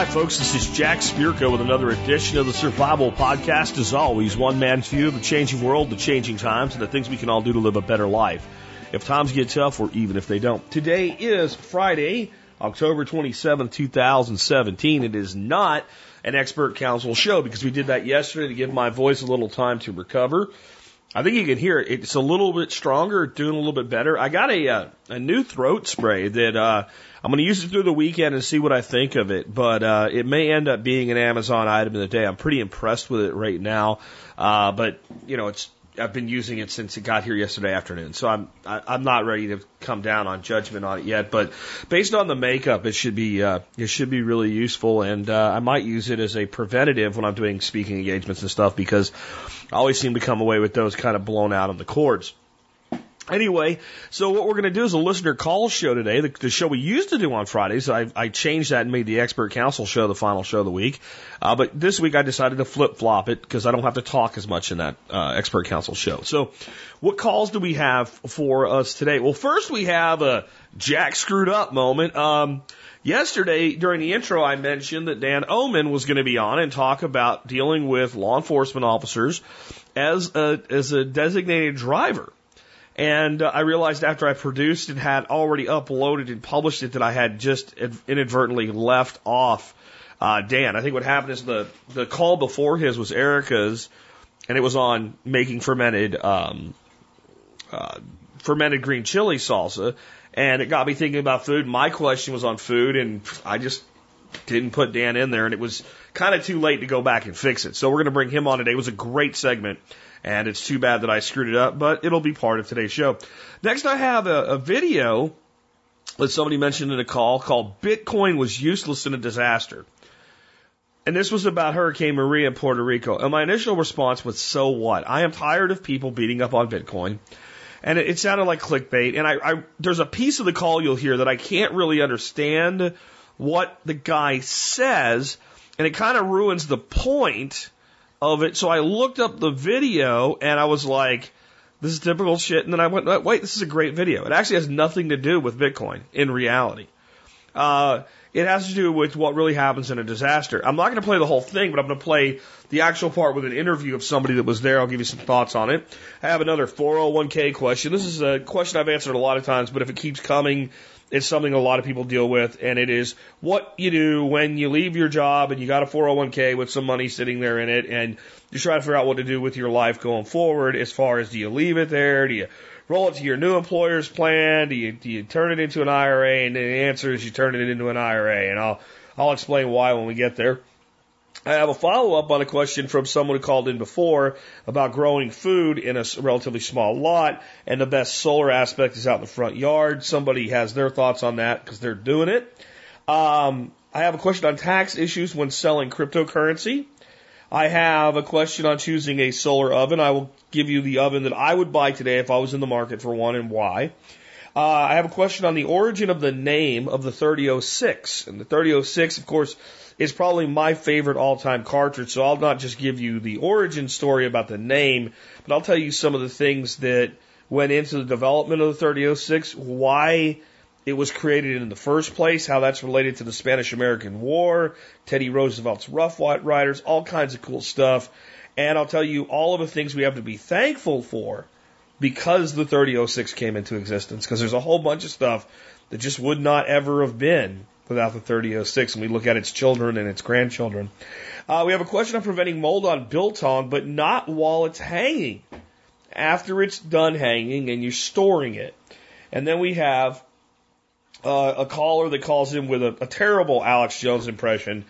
Hi, folks. This is Jack Spirko with another edition of the Survival Podcast. As always, one man's view of the changing world, the changing times, and the things we can all do to live a better life. If times get tough, or even if they don't. Today is Friday, October 27th, 2017. It is not an expert council show because we did that yesterday to give my voice a little time to recover. I think you can hear it. It's a little bit stronger, doing a little bit better. I got a uh, a new throat spray that uh, I'm going to use it through the weekend and see what I think of it. But uh, it may end up being an Amazon item of the day. I'm pretty impressed with it right now. Uh, but you know, it's I've been using it since it got here yesterday afternoon, so I'm I, I'm not ready to come down on judgment on it yet. But based on the makeup, it should be uh, it should be really useful, and uh, I might use it as a preventative when I'm doing speaking engagements and stuff because I always seem to come away with those kind of blown out on the cords. Anyway, so what we're going to do is a listener call show today, the, the show we used to do on Fridays. I, I changed that and made the expert council show the final show of the week. Uh, but this week I decided to flip flop it because I don't have to talk as much in that uh, expert council show. So, what calls do we have for us today? Well, first we have a Jack screwed up moment. Um, yesterday during the intro, I mentioned that Dan Oman was going to be on and talk about dealing with law enforcement officers as a as a designated driver. And uh, I realized after I produced and had already uploaded and published it that I had just inadvertently left off uh, Dan. I think what happened is the the call before his was Erica's, and it was on making fermented um, uh, fermented green chili salsa, and it got me thinking about food. My question was on food, and I just didn't put Dan in there, and it was kind of too late to go back and fix it. So we're going to bring him on today. It was a great segment. And it's too bad that I screwed it up, but it'll be part of today's show. Next, I have a, a video that somebody mentioned in a call called Bitcoin was useless in a disaster. And this was about Hurricane Maria in Puerto Rico. And my initial response was, so what? I am tired of people beating up on Bitcoin. And it, it sounded like clickbait. And I, I, there's a piece of the call you'll hear that I can't really understand what the guy says. And it kind of ruins the point of it. So I looked up the video and I was like, this is typical shit. And then I went, wait, this is a great video. It actually has nothing to do with Bitcoin in reality. Uh, it has to do with what really happens in a disaster. I'm not going to play the whole thing, but I'm going to play the actual part with an interview of somebody that was there. I'll give you some thoughts on it. I have another 401k question. This is a question I've answered a lot of times, but if it keeps coming, it's something a lot of people deal with, and it is what you do when you leave your job and you got a 401k with some money sitting there in it, and you're trying to figure out what to do with your life going forward. As far as do you leave it there? Do you roll it to your new employer's plan? Do you do you turn it into an IRA? And the answer is you turn it into an IRA, and I'll I'll explain why when we get there. I have a follow up on a question from someone who called in before about growing food in a relatively small lot, and the best solar aspect is out in the front yard. Somebody has their thoughts on that because they're doing it. Um, I have a question on tax issues when selling cryptocurrency. I have a question on choosing a solar oven. I will give you the oven that I would buy today if I was in the market for one and why. Uh, I have a question on the origin of the name of the 3006. And the 3006, of course, is probably my favorite all time cartridge. So I'll not just give you the origin story about the name, but I'll tell you some of the things that went into the development of the 3006, why it was created in the first place, how that's related to the Spanish American War, Teddy Roosevelt's Rough Riders, all kinds of cool stuff. And I'll tell you all of the things we have to be thankful for because the 3006 came into existence, because there's a whole bunch of stuff that just would not ever have been without the 3006, and we look at its children and its grandchildren. Uh, we have a question on preventing mold on biltong, but not while it's hanging. After it's done hanging and you're storing it. And then we have uh, a caller that calls in with a, a, terrible Alex Jones impression.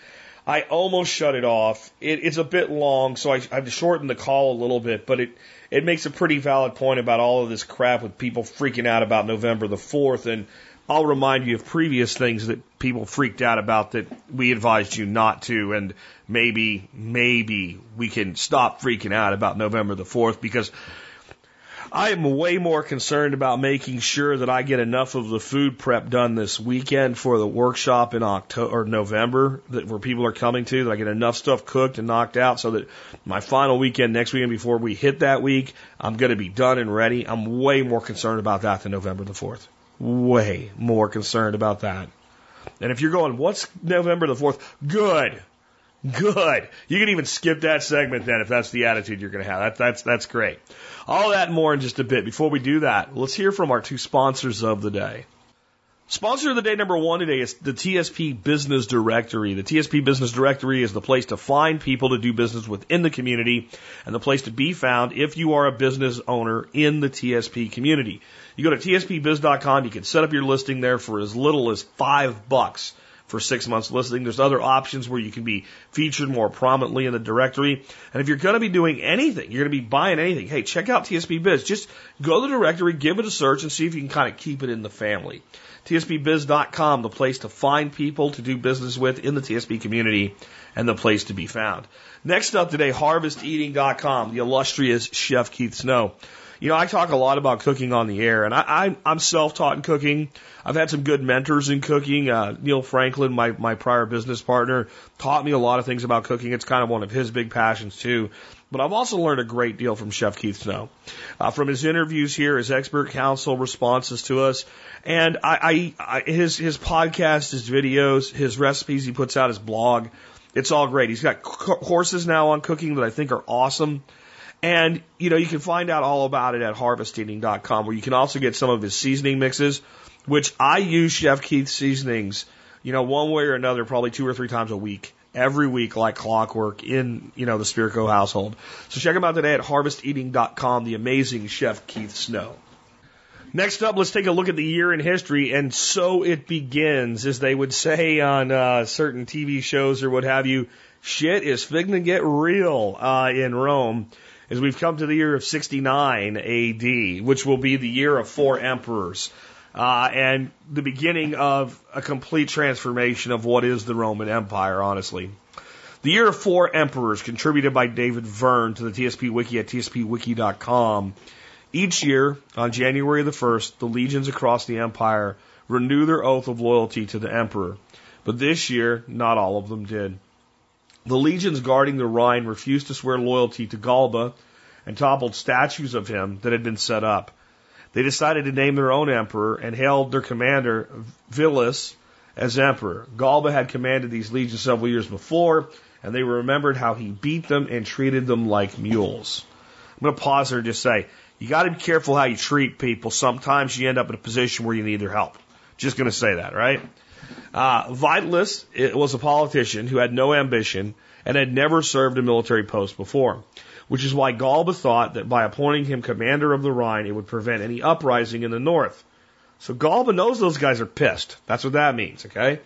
I almost shut it off. It, it's a bit long, so I, I have to shorten the call a little bit, but it, it makes a pretty valid point about all of this crap with people freaking out about November the 4th and I'll remind you of previous things that people freaked out about that we advised you not to, and maybe, maybe we can stop freaking out about November the 4th because I am way more concerned about making sure that I get enough of the food prep done this weekend for the workshop in October or November that where people are coming to, that I get enough stuff cooked and knocked out so that my final weekend next weekend before we hit that week, I'm going to be done and ready. I'm way more concerned about that than November the 4th way more concerned about that. And if you're going, what's November the 4th? Good. Good. You can even skip that segment then if that's the attitude you're going to have. That, that's, that's great. All that more in just a bit. Before we do that, let's hear from our two sponsors of the day. Sponsor of the day number one today is the TSP Business Directory. The TSP Business Directory is the place to find people to do business within the community and the place to be found if you are a business owner in the TSP community. You go to tspbiz.com, you can set up your listing there for as little as five bucks for six months listing. There's other options where you can be featured more prominently in the directory. And if you're going to be doing anything, you're going to be buying anything, hey, check out TSP Biz. Just go to the directory, give it a search, and see if you can kind of keep it in the family. TSPBiz.com, the place to find people to do business with in the TSP community and the place to be found. Next up today, HarvestEating.com, the illustrious Chef Keith Snow. You know, I talk a lot about cooking on the air, and I, I, I'm self-taught in cooking. I've had some good mentors in cooking. Uh, Neil Franklin, my, my prior business partner, taught me a lot of things about cooking. It's kind of one of his big passions too. But I've also learned a great deal from Chef Keith Snow, uh, from his interviews here, his expert counsel responses to us, and I, I, I his his podcast, his videos, his recipes he puts out, his blog. It's all great. He's got courses now on cooking that I think are awesome. And, you know, you can find out all about it at harvesteating.com where you can also get some of his seasoning mixes, which I use Chef Keith's seasonings, you know, one way or another, probably two or three times a week, every week like clockwork in, you know, the Spirko household. So check him out today at harvesteating.com, the amazing Chef Keith Snow. Next up, let's take a look at the year in history, and so it begins, as they would say on uh, certain TV shows or what have you. Shit is fitting to get real uh, in Rome as we've come to the year of 69 AD, which will be the year of four emperors. Uh, and the beginning of a complete transformation of what is the Roman Empire, honestly. The year of four emperors, contributed by David Verne to the TSP Wiki at tspwiki.com. Each year, on January the 1st, the legions across the empire renew their oath of loyalty to the emperor. But this year, not all of them did. The legions guarding the Rhine refused to swear loyalty to Galba and toppled statues of him that had been set up. They decided to name their own emperor and hailed their commander, Vitellius, as emperor. Galba had commanded these legions several years before, and they remembered how he beat them and treated them like mules. I'm going to pause there and just say, you got to be careful how you treat people. Sometimes you end up in a position where you need their help. Just going to say that, right? Uh, Vitellius was a politician who had no ambition and had never served a military post before, which is why Galba thought that by appointing him commander of the Rhine, it would prevent any uprising in the north. So Galba knows those guys are pissed. That's what that means, okay?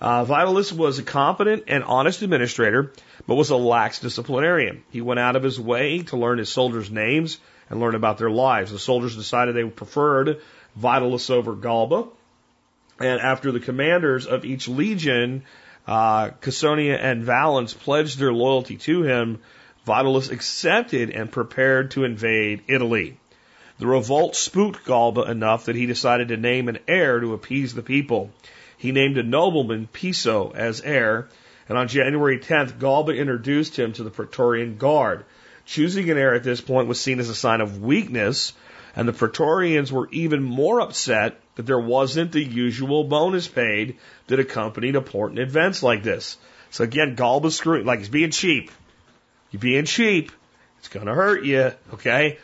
Uh, Vitellius was a competent and honest administrator, but was a lax disciplinarian. He went out of his way to learn his soldiers' names and learn about their lives. The soldiers decided they preferred Vitellius over Galba, and after the commanders of each legion, uh, Caecina and Valens, pledged their loyalty to him, Vitellius accepted and prepared to invade Italy. The revolt spooked Galba enough that he decided to name an heir to appease the people. He named a nobleman, Piso, as heir, and on January 10th, Galba introduced him to the Praetorian Guard. Choosing an heir at this point was seen as a sign of weakness, and the Praetorians were even more upset that there wasn't the usual bonus paid that accompanied important events like this. So again, Galba's screwing, like he's being cheap. You're being cheap. It's gonna hurt you, okay?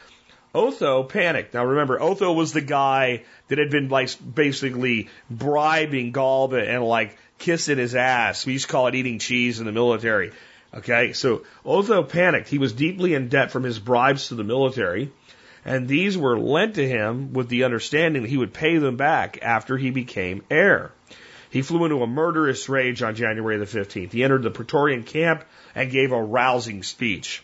Otho panicked. Now remember, Otho was the guy that had been like basically bribing Galba and like kissing his ass. We used to call it eating cheese in the military. Okay, so Otho panicked. He was deeply in debt from his bribes to the military and these were lent to him with the understanding that he would pay them back after he became heir. He flew into a murderous rage on January the 15th. He entered the Praetorian camp and gave a rousing speech.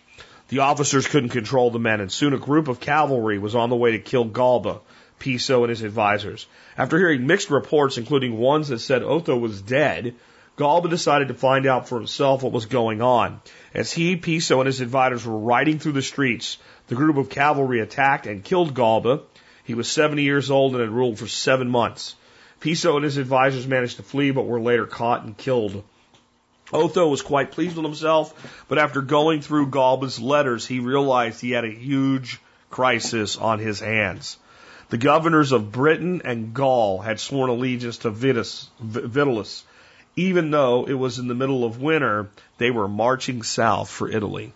The officers couldn't control the men, and soon a group of cavalry was on the way to kill Galba, Piso, and his advisors. After hearing mixed reports, including ones that said Otho was dead, Galba decided to find out for himself what was going on. As he, Piso, and his advisors were riding through the streets, the group of cavalry attacked and killed Galba. He was 70 years old and had ruled for seven months. Piso and his advisors managed to flee, but were later caught and killed. Otho was quite pleased with himself, but after going through Galba's letters, he realized he had a huge crisis on his hands. The governors of Britain and Gaul had sworn allegiance to Vitellius. Even though it was in the middle of winter, they were marching south for Italy.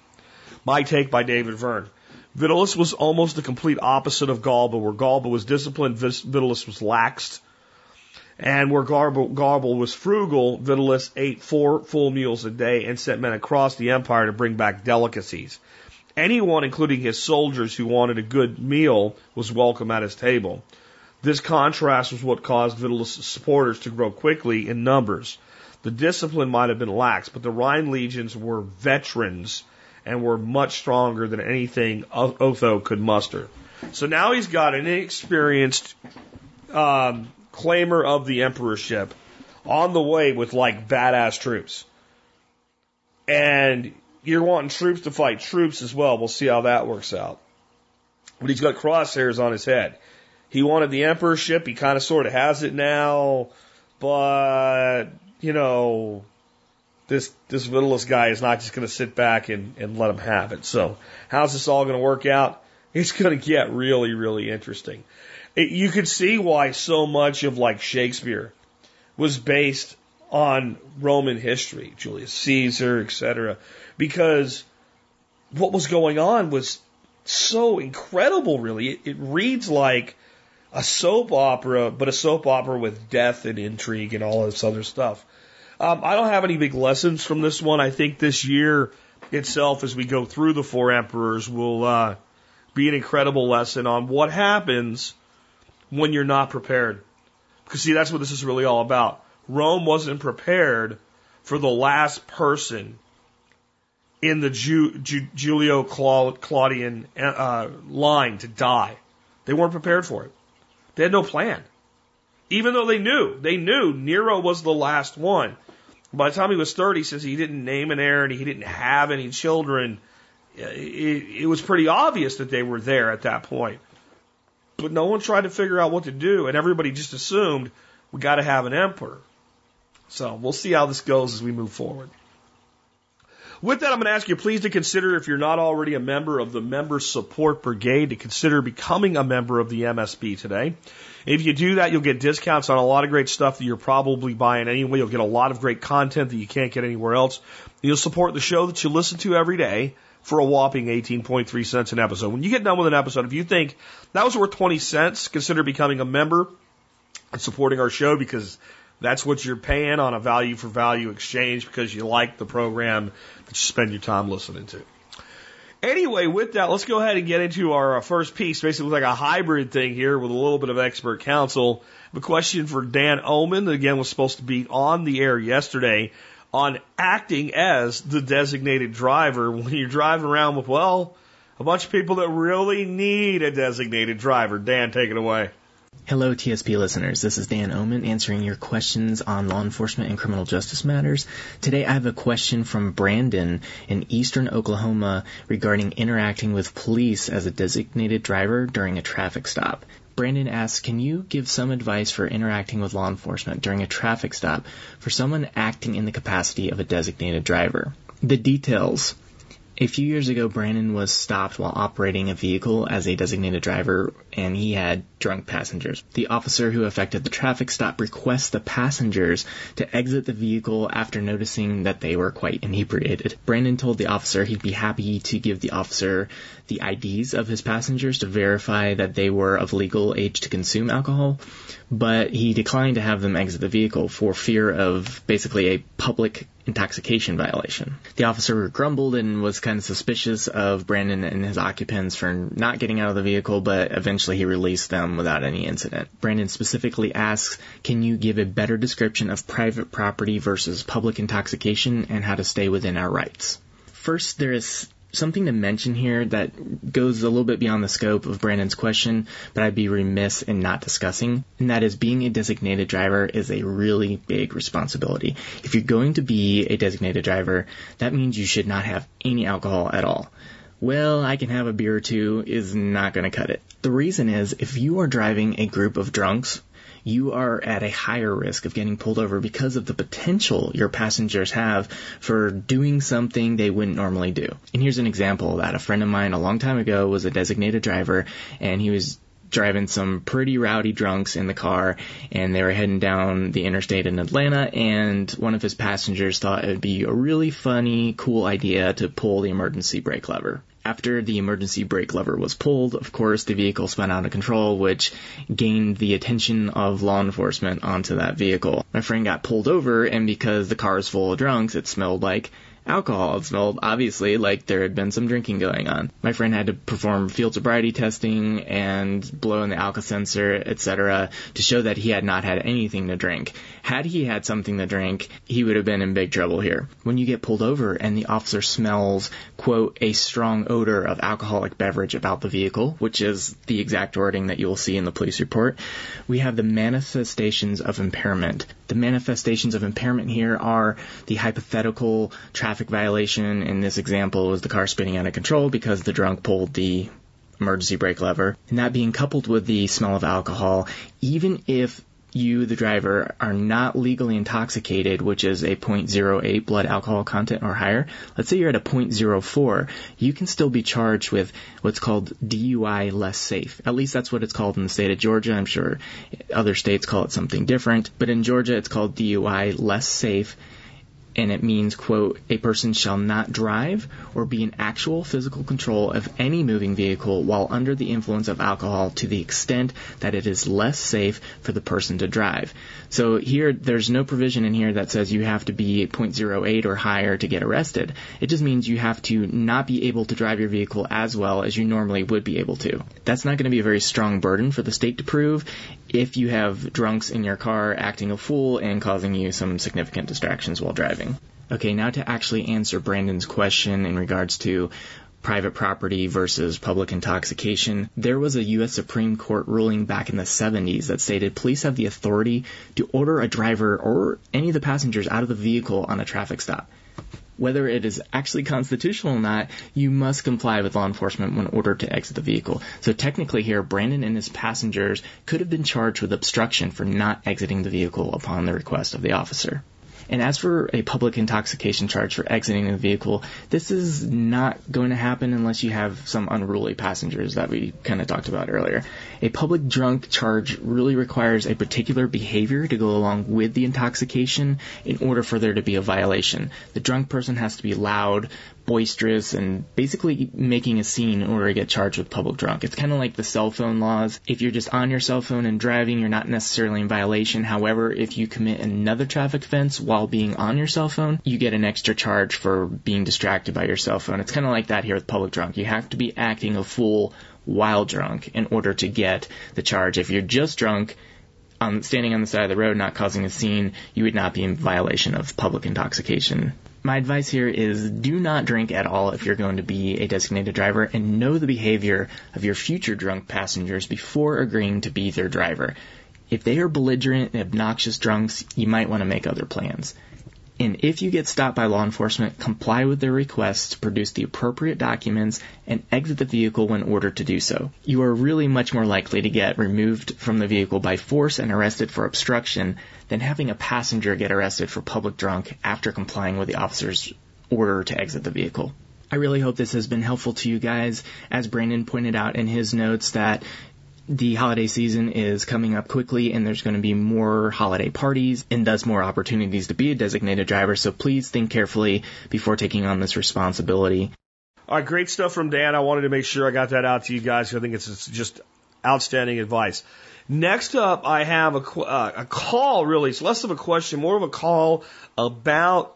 My take by David Verne. Vitellius was almost the complete opposite of Galba, where Galba was disciplined, Vitellius was laxed. And where Galba, was frugal, Vitellius ate four full meals a day and sent men across the empire to bring back delicacies. Anyone, including his soldiers, who wanted a good meal was welcome at his table. This contrast was what caused Vitellius' supporters to grow quickly in numbers. The discipline might have been lax, but the Rhine legions were veterans and were much stronger than anything Otho could muster. So now he's got an inexperienced um, claimer of the emperorship on the way with like badass troops. And you're wanting troops to fight troops as well. We'll see how that works out. But he's got crosshairs on his head. He wanted the emperorship. He kind of sort of has it now. But, you know, this, this Vitellius guy is not just going to sit back and, and let him have it. So how's this all going to work out? It's going to get really, really interesting it, you could see why so much of like Shakespeare was based on Roman history, Julius Caesar, etc., because what was going on was so incredible, really. It, it reads like a soap opera, but a soap opera with death and intrigue and all this other stuff. Um, I don't have any big lessons from this one. I think this year itself, as we go through the four emperors, will uh, be an incredible lesson on what happens when you're not prepared. Because see, that's what this is really all about. Rome wasn't prepared for the last person in the Ju- Ju- Julio Claudian uh, line to die. They weren't prepared for it. They had no plan. Even though they knew, they knew Nero was the last one. By the time he was 30, since he didn't name an heir and he didn't have any children, it, it was pretty obvious that they were there at that point but no one tried to figure out what to do, and everybody just assumed we got to have an emperor. So we'll see how this goes as we move forward. With that, I'm going to ask you please to consider, if you're not already a member of the Member Support Brigade, to consider becoming a member of the MSB today. If you do that, you'll get discounts on a lot of great stuff that you're probably buying anyway. You'll get a lot of great content that you can't get anywhere else. You'll support the show that you listen to every day for a whopping 18.3 cents an episode. When you get done with an episode, if you think that was worth 20 cents, consider becoming a member and supporting our show because that's what you're paying on a value for value exchange because you like the program that you spend your time listening to. Anyway, with that, let's go ahead and get into our uh, first piece. Basically, like a hybrid thing here with a little bit of expert counsel. The question for Dan Oman that again was supposed to be on the air yesterday on acting as the designated driver when you're driving around with, well, a bunch of people that really need a designated driver. Dan, take it away. Hello, TSP listeners. This is Dan Oman answering your questions on law enforcement and criminal justice matters. Today I have a question from Brandon in eastern Oklahoma regarding interacting with police as a designated driver during a traffic stop. Brandon asks, can you give some advice for interacting with law enforcement during a traffic stop for someone acting in the capacity of a designated driver? The details. A few years ago, Brandon was stopped while operating a vehicle as a designated driver and he had drunk passengers. The officer who effected the traffic stop requests the passengers to exit the vehicle after noticing that they were quite inebriated. Brandon told the officer he'd be happy to give the officer the IDs of his passengers to verify that they were of legal age to consume alcohol, but he declined to have them exit the vehicle for fear of basically a public intoxication violation. The officer grumbled and was kind of suspicious of Brandon and his occupants for not getting out of the vehicle, but eventually he released them without any incident. Brandon specifically asks, can you give a better description of private property versus public intoxication and how to stay within our rights? First, there is something to mention here that goes a little bit beyond the scope of Brandon's question, but I'd be remiss in not discussing, and that is being a designated driver is a really big responsibility. If you're going to be a designated driver, that means you should not have any alcohol at all. Well, I can have a beer or two is not going to cut it. The reason is if you are driving a group of drunks you are at a higher risk of getting pulled over because of the potential your passengers have for doing something they wouldn't normally do. And here's an example of that. A friend of mine a long time ago was a designated driver and he was driving some pretty rowdy drunks in the car, and they were heading down the interstate in Atlanta, and one of his passengers thought it would be a really funny, cool idea to pull the emergency brake lever. After the emergency brake lever was pulled, of course, the vehicle spun out of control, which gained the attention of law enforcement onto that vehicle. My friend got pulled over, and because the car is full of drunks, it smelled like alcohol. Smelled obviously like there had been some drinking going on. My friend had to perform field sobriety testing and blow in the Alco-Sensor, etc., to show that he had not had anything to drink. Had he had something to drink, he would have been in big trouble here. When you get pulled over and the officer smells, quote, a strong odor of alcoholic beverage about the vehicle, which is the exact wording that you will see in the police report, we have the manifestations of impairment. The manifestations of impairment here are the hypothetical traffic violation. In this example, was the car spinning out of control because the drunk pulled the emergency brake lever. And that being coupled with the smell of alcohol, even if you, the driver, are not legally intoxicated, which is a 0.08 blood alcohol content or higher, let's say you're at a 0.04, you can still be charged with what's called DUI less safe. At least that's what it's called in the state of Georgia. I'm sure other states call it something different, but in Georgia it's called DUI less safe and it means, quote, a person shall not drive or be in actual physical control of any moving vehicle while under the influence of alcohol to the extent that it is less safe for the person to drive. So here, there's no provision in here that says you have to be 0.08 or higher to get arrested. It just means you have to not be able to drive your vehicle as well as you normally would be able to. That's not going to be a very strong burden for the state to prove if you have drunks in your car acting a fool and causing you some significant distractions while driving. Okay, now to actually answer Brandon's question in regards to private property versus public intoxication. There was a U.S. Supreme Court ruling back in the 70s that stated police have the authority to order a driver or any of the passengers out of the vehicle on a traffic stop. Whether it is actually constitutional or not, you must comply with law enforcement when ordered to exit the vehicle. So technically here, Brandon and his passengers could have been charged with obstruction for not exiting the vehicle upon the request of the officer. And as for a public intoxication charge for exiting the vehicle, this is not going to happen unless you have some unruly passengers that we kind of talked about earlier. A public drunk charge really requires a particular behavior to go along with the intoxication in order for there to be a violation. The drunk person has to be loud, boisterous and basically making a scene in order to get charged with public drunk. It's kind of like the cell phone laws. If you're just on your cell phone and driving, you're not necessarily in violation. However, if you commit another traffic offense while being on your cell phone, you get an extra charge for being distracted by your cell phone. It's kind of like that here with public drunk. You have to be acting a fool while drunk in order to get the charge. If you're just drunk, um, standing on the side of the road, not causing a scene, you would not be in violation of public intoxication my advice here is do not drink at all if you're going to be a designated driver and know the behavior of your future drunk passengers before agreeing to be their driver. If they are belligerent and obnoxious drunks, you might want to make other plans. And if you get stopped by law enforcement, comply with their requests to produce the appropriate documents and exit the vehicle when ordered to do so. You are really much more likely to get removed from the vehicle by force and arrested for obstruction than having a passenger get arrested for public drunk after complying with the officer's order to exit the vehicle. I really hope this has been helpful to you guys. As Brandon pointed out in his notes that the holiday season is coming up quickly and there's going to be more holiday parties and thus more opportunities to be a designated driver. So please think carefully before taking on this responsibility. All right, great stuff from Dan. I wanted to make sure I got that out to you guys. I think it's just outstanding advice. Next up, I have a, uh, a call, really. It's less of a question, more of a call about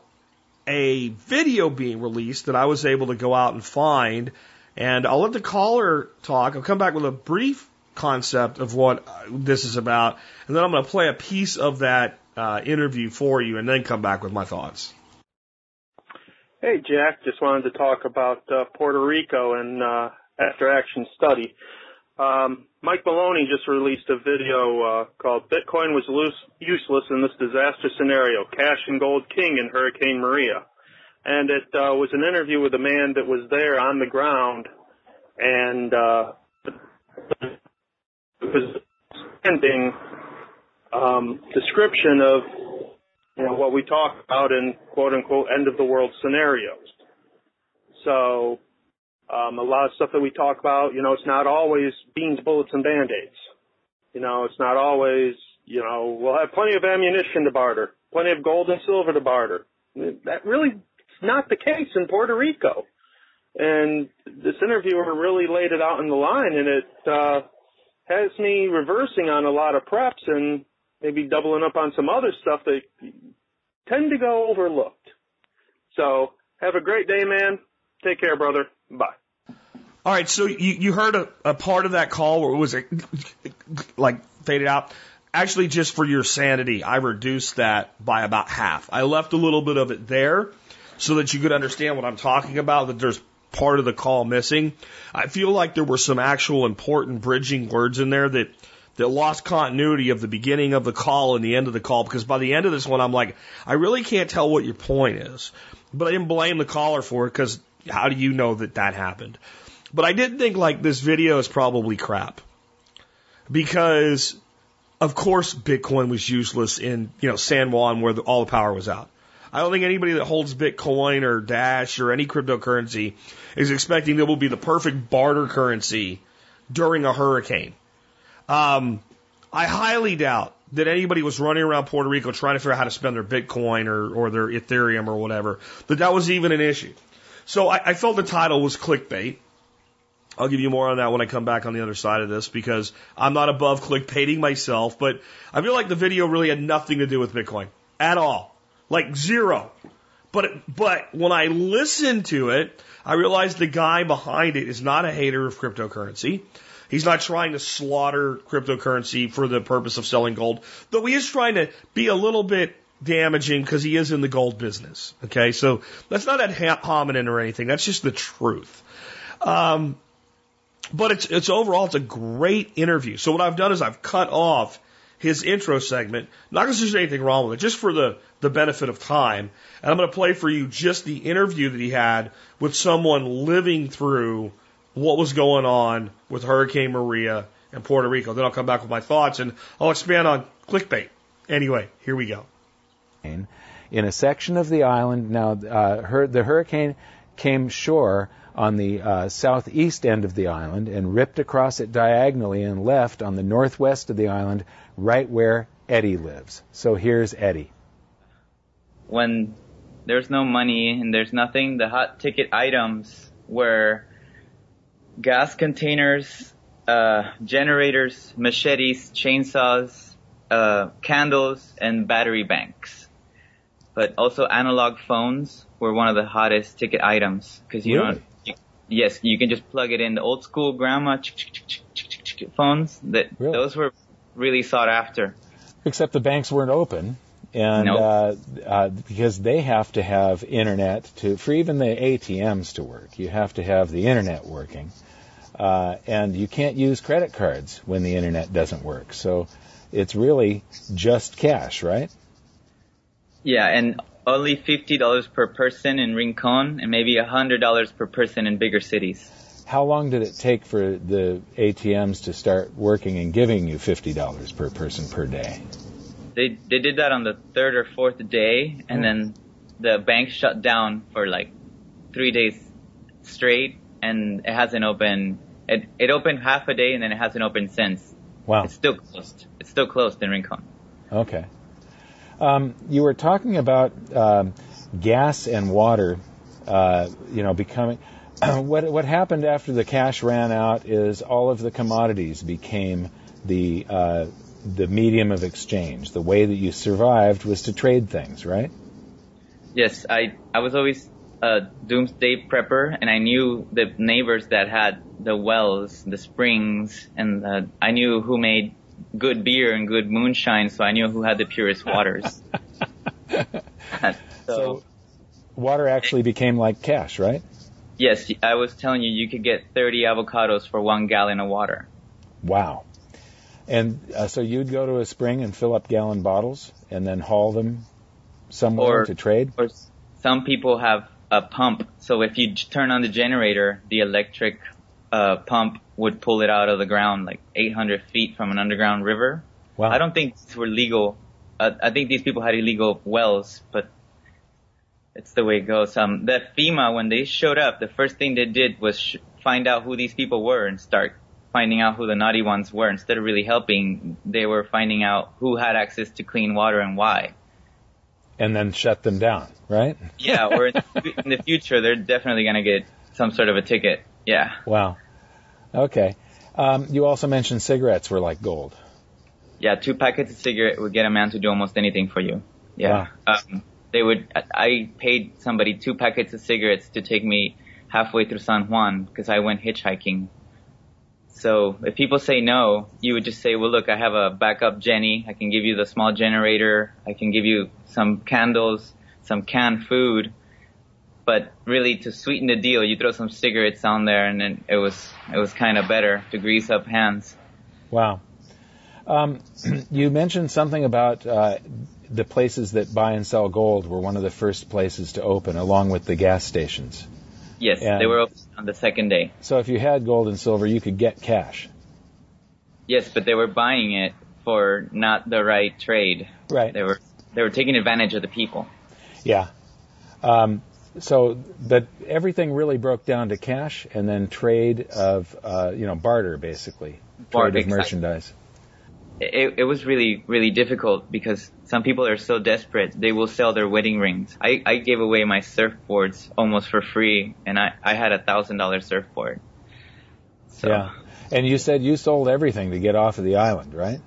a video being released that I was able to go out and find. And I'll let the caller talk. I'll come back with a brief concept of what this is about, and then I'm going to play a piece of that uh, interview for you, and then come back with my thoughts. Hey, Jack. Just wanted to talk about uh, Puerto Rico and uh, after action study. Um, Mike Maloney just released a video uh, called "Bitcoin was loose, useless in this disaster scenario: Cash and Gold King in Hurricane Maria," and it uh, was an interview with a man that was there on the ground and uh, ending um, description of you know what we talk about in quote unquote end of the world scenarios. So Um, a lot of stuff that we talk about, you know, it's not always beans, bullets, and band-aids. You know, it's not always, you know, we'll have plenty of ammunition to barter, plenty of gold and silver to barter. That really is not the case in Puerto Rico. And this interviewer really laid it out in the line, and it uh, has me reversing on a lot of preps and maybe doubling up on some other stuff that tend to go overlooked. So have a great day, man. Take care, brother. Bye. All right, so you, you heard a, a part of that call where it was like faded out. Actually, just for your sanity, I reduced that by about half. I left a little bit of it there so that you could understand what I'm talking about, that there's part of the call missing. I feel like there were some actual important bridging words in there that that lost continuity of the beginning of the call and the end of the call because by the end of this one I'm like I really can't tell what your point is. But I didn't blame the caller for it because how do you know that that happened? But I did think like this video is probably crap because of course Bitcoin was useless in you know San Juan where the, all the power was out. I don't think anybody that holds Bitcoin or Dash or any cryptocurrency is expecting that will be the perfect barter currency during a hurricane. Um, I highly doubt that anybody was running around Puerto Rico trying to figure out how to spend their Bitcoin or, or their Ethereum or whatever, that that was even an issue. So I, I felt the title was clickbait. I'll give you more on that when I come back on the other side of this because I'm not above clickbaiting myself, but I feel like the video really had nothing to do with Bitcoin at all. Like zero. But, but when I listened to it, I realized the guy behind it is not a hater of cryptocurrency. He's not trying to slaughter cryptocurrency for the purpose of selling gold, though he is trying to be a little bit damaging because he is in the gold business. Okay, so that's not ad hominem or anything. That's just the truth. Um, but it's it's overall it's a great interview. So what I've done is I've cut off his intro segment, not because there's anything wrong with it, just for the the benefit of time. And I'm going to play for you just the interview that he had with someone living through what was going on with Hurricane Maria in Puerto Rico. Then I'll come back with my thoughts and I'll expand on clickbait. Anyway, here we go. In a section of the island, now uh, the hurricane came shore on the uh, southeast end of the island and ripped across it diagonally and left on the northwest of the island, right where Eddie lives. So here's Eddie. When there's no money and there's nothing, the hot ticket items were gas containers, uh, generators, machetes, chainsaws, uh, candles, and battery banks. But also analog phones were one of the hottest ticket items because you really? don't. You, yes, you can just plug it in. The old school grandma phones that really? those were really sought after. Except the banks weren't open and nope. uh, uh, because they have to have internet to for even the ATMs to work, you have to have the internet working, uh, and you can't use credit cards when the internet doesn't work. So it's really just cash, right? Yeah, and only fifty dollars per person in Rincon, and maybe a hundred dollars per person in bigger cities. How long did it take for the ATMs to start working and giving you fifty dollars per person per day? They they did that on the third or fourth day, and then the bank shut down for like three days straight, and it hasn't opened. It it opened half a day, and then it hasn't opened since. Wow. It's still closed. It's still closed in Rincon. Okay. Um, you were talking about um, gas and water, uh, you know, becoming. What what happened after the cash ran out is all of the commodities became the uh, the medium of exchange. The way that you survived was to trade things, right? Yes, I I was always a doomsday prepper, and I knew the neighbors that had the wells, the springs, and uh, I knew who made good beer and good moonshine, so I knew who had the purest waters. so, so, water actually became like cash, right? Yes, I was telling you, you could get 30 avocados for one gallon of water. Wow. And uh, so you'd go to a spring and fill up gallon bottles and then haul them somewhere or, to trade? Or some people have a pump. So if you turn on the generator, the electric uh, pump would pull it out of the ground like 800 feet from an underground river. Wow. I don't think these were legal. Uh, I think these people had illegal wells, but it's the way it goes. Um, the FEMA when they showed up, the first thing they did was sh- find out who these people were and start finding out who the naughty ones were. Instead of really helping, they were finding out who had access to clean water and why. And then shut them down, right? Yeah, or in, in the future, they're definitely going to get some sort of a ticket. Yeah. Wow. Okay. Um, you also mentioned cigarettes were like gold. Yeah, two packets of cigarette would get a man to do almost anything for you. Yeah. Wow. Um, they would, I paid somebody two packets of cigarettes to take me halfway through San Juan because I went hitchhiking. So if people say no, you would just say, well, look, I have a backup Jenny. I can give you the small generator. I can give you some candles, some canned food. But really, to sweeten the deal, you throw some cigarettes on there, and then it was it was kind of better to grease up hands. Wow. Um, you mentioned something about uh, the places that buy and sell gold were one of the first places to open, along with the gas stations. Yes, And- they were open on the second day. So if you had gold and silver, you could get cash. Yes, but they were buying it for not the right trade. Right. They were they were taking advantage of the people. Yeah. Um, so, but everything really broke down to cash and then trade of, uh, you know, barter basically. Barter, Trade of merchandise. It, it was really really difficult because some people are so desperate they will sell their wedding rings. I, I gave away my surfboards almost for free, and I I had a thousand dollar surfboard. So Yeah. And you said you sold everything to get off of the island, right?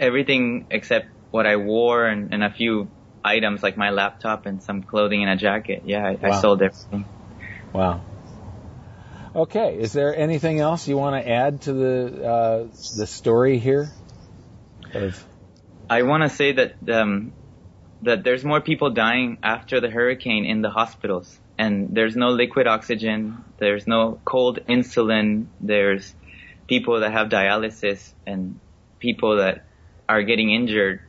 everything except what I wore and, and a few items like my laptop and some clothing and a jacket. Yeah, I, Wow. I sold everything. Wow. Okay. Is there anything else you want to add to the uh, the story here? Of, I want to say that um, that there's more people dying after the hurricane in the hospitals, and there's no liquid oxygen, there's no cold insulin, there's people that have dialysis and people that are getting injured.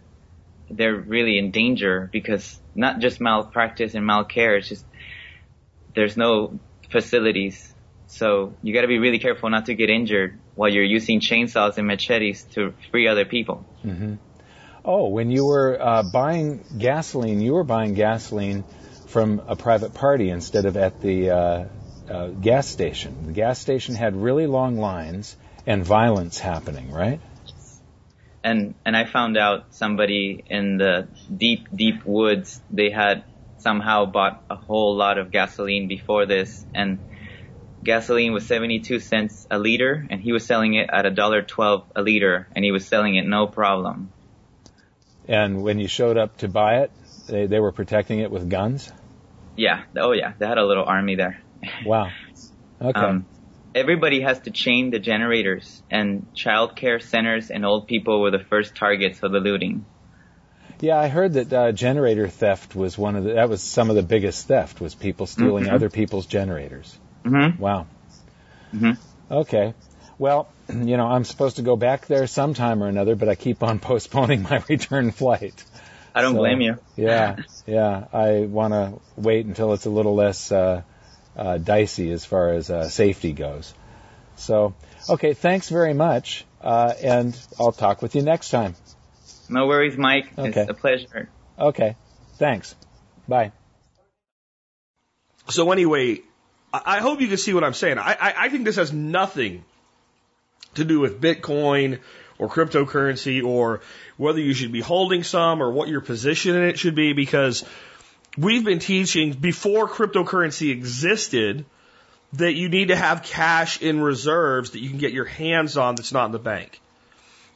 They're really in danger because not just malpractice and malcare, it's just there's no facilities. So you got to be really careful not to get injured while you're using chainsaws and machetes to free other people. hmm Oh, when you were uh, buying gasoline, you were buying gasoline from a private party instead of at the uh, uh, gas station. The gas station had really long lines and violence happening, right? and and I found out somebody in the deep deep woods they had somehow bought a whole lot of gasoline before this and gasoline was 72 cents a liter and he was selling it at a dollar 12 a liter and he was selling it no problem And when you showed up to buy it, they, they were protecting it with guns. yeah oh yeah they had a little army there Wow. Okay. Um, everybody has to chain the generators and child care centers and old people were the first targets of the looting yeah, I heard that uh, generator theft was one of the. That was some of the biggest theft was people stealing Mhm. other people's generators. mm-hmm. Wow. Mhm. Okay. Well, you know, I'm supposed to go back there sometime or another, but I keep on postponing my return flight. I don't So, blame you Yeah, yeah. I want to wait until it's a little less uh, uh, dicey as far as uh, safety goes. So, okay, thanks very much, uh, and I'll talk with you next time. no worries Mike Okay. it's a pleasure Okay, thanks. Bye. So anyway, I I hope you can see what I'm saying. I, I, I think this has nothing to do with Bitcoin or cryptocurrency or whether you should be holding some or what your position in it should be because we've been teaching before cryptocurrency existed that you need to have cash in reserves that you can get your hands on that's not in the bank.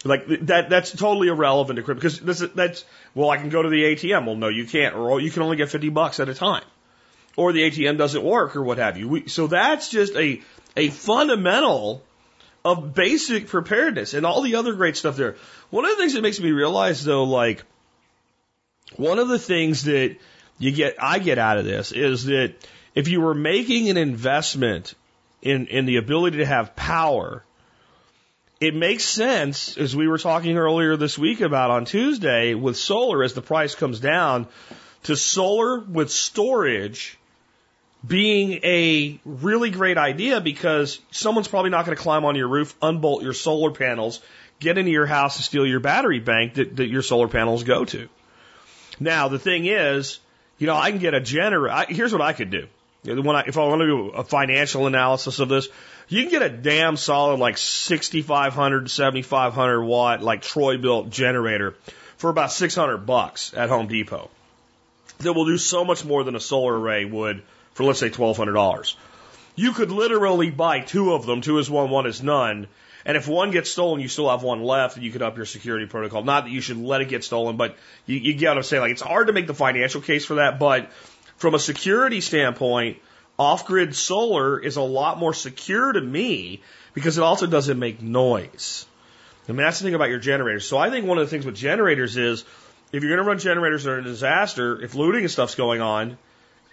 Like that, that's totally irrelevant to crypto because this, that's, well, I can go to the ATM. Well, no, you can't, or you can only get 50 bucks at a time or the ATM doesn't work or what have you. We, so that's just a, a fundamental of basic preparedness and all the other great stuff there. One of the things that makes me realize though, like, one of the things that you get, I get out of this is that if you were making an investment in, in the ability to have power, it makes sense, as we were talking earlier this week about on Tuesday with solar as the price comes down, to solar with storage being a really great idea because someone's probably not going to climb on your roof, unbolt your solar panels, get into your house and steal your battery bank that, that your solar panels go to. Now, the thing is, You know, I can get a generator. Here's what I could do. When I, if I want to do a financial analysis of this, you can get a damn solid like 6,500, 7,500 watt, like Troy-Bilt generator for about 600 bucks at Home Depot that will do so much more than a solar array would for let's say $1,200. You could literally buy two of them, two is one, one is none. And if one gets stolen, you still have one left, and you could up your security protocol. Not that you should let it get stolen, but you, you get what I'm saying. Like it's hard to make the financial case for that, but from a security standpoint, off-grid solar is a lot more secure to me because it also doesn't make noise. I mean, that's the thing about your generators. So I think one of the things with generators is if you're going to run generators that are a disaster, if looting and stuff's going on,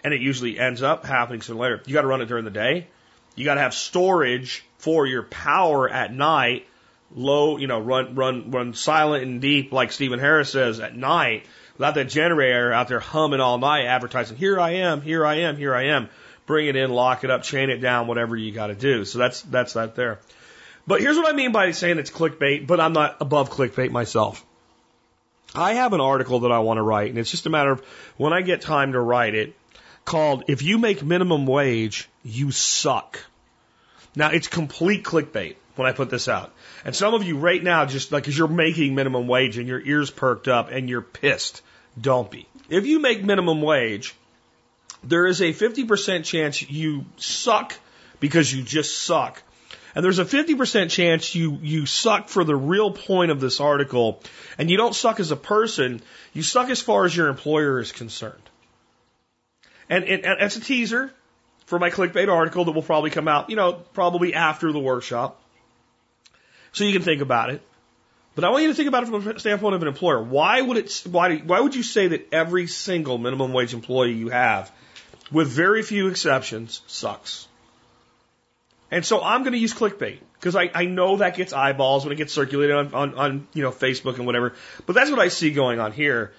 and it usually ends up happening sooner or later, you got to run it during the day. You got to have storage for your power at night, low, you know, run, run, run silent and deep, like Stephen Harris says at night, without that generator out there humming all night, advertising, here I am, here I am, here I am. Bring it in, lock it up, chain it down, whatever you got to do. So that's, that's that there. But here's what I mean by saying it's clickbait, but I'm not above clickbait myself. I have an article that I want to write, and it's just a matter of when I get time to write it, called If You Make Minimum Wage, You Suck. Now, it's complete clickbait when I put this out. And some of you right now, just like, cause you're making minimum wage and your ears perked up and you're pissed. Don't be. If you make minimum wage, there is a 50% chance you suck because you just suck. And there's a 50% chance you, you suck for the real point of this article. And you don't suck as a person, you suck as far as your employer is concerned. And, and, and it's a teaser for my clickbait article that will probably come out, you know, probably after the workshop. So you can think about it. But I want you to think about it from the standpoint of an employer. Why would it, why, why would you say that every single minimum wage employee you have, with very few exceptions, sucks? And so I'm going to use clickbait because I, I know that gets eyeballs when it gets circulated on, on, on, you know, Facebook and whatever. But that's what I see going on here.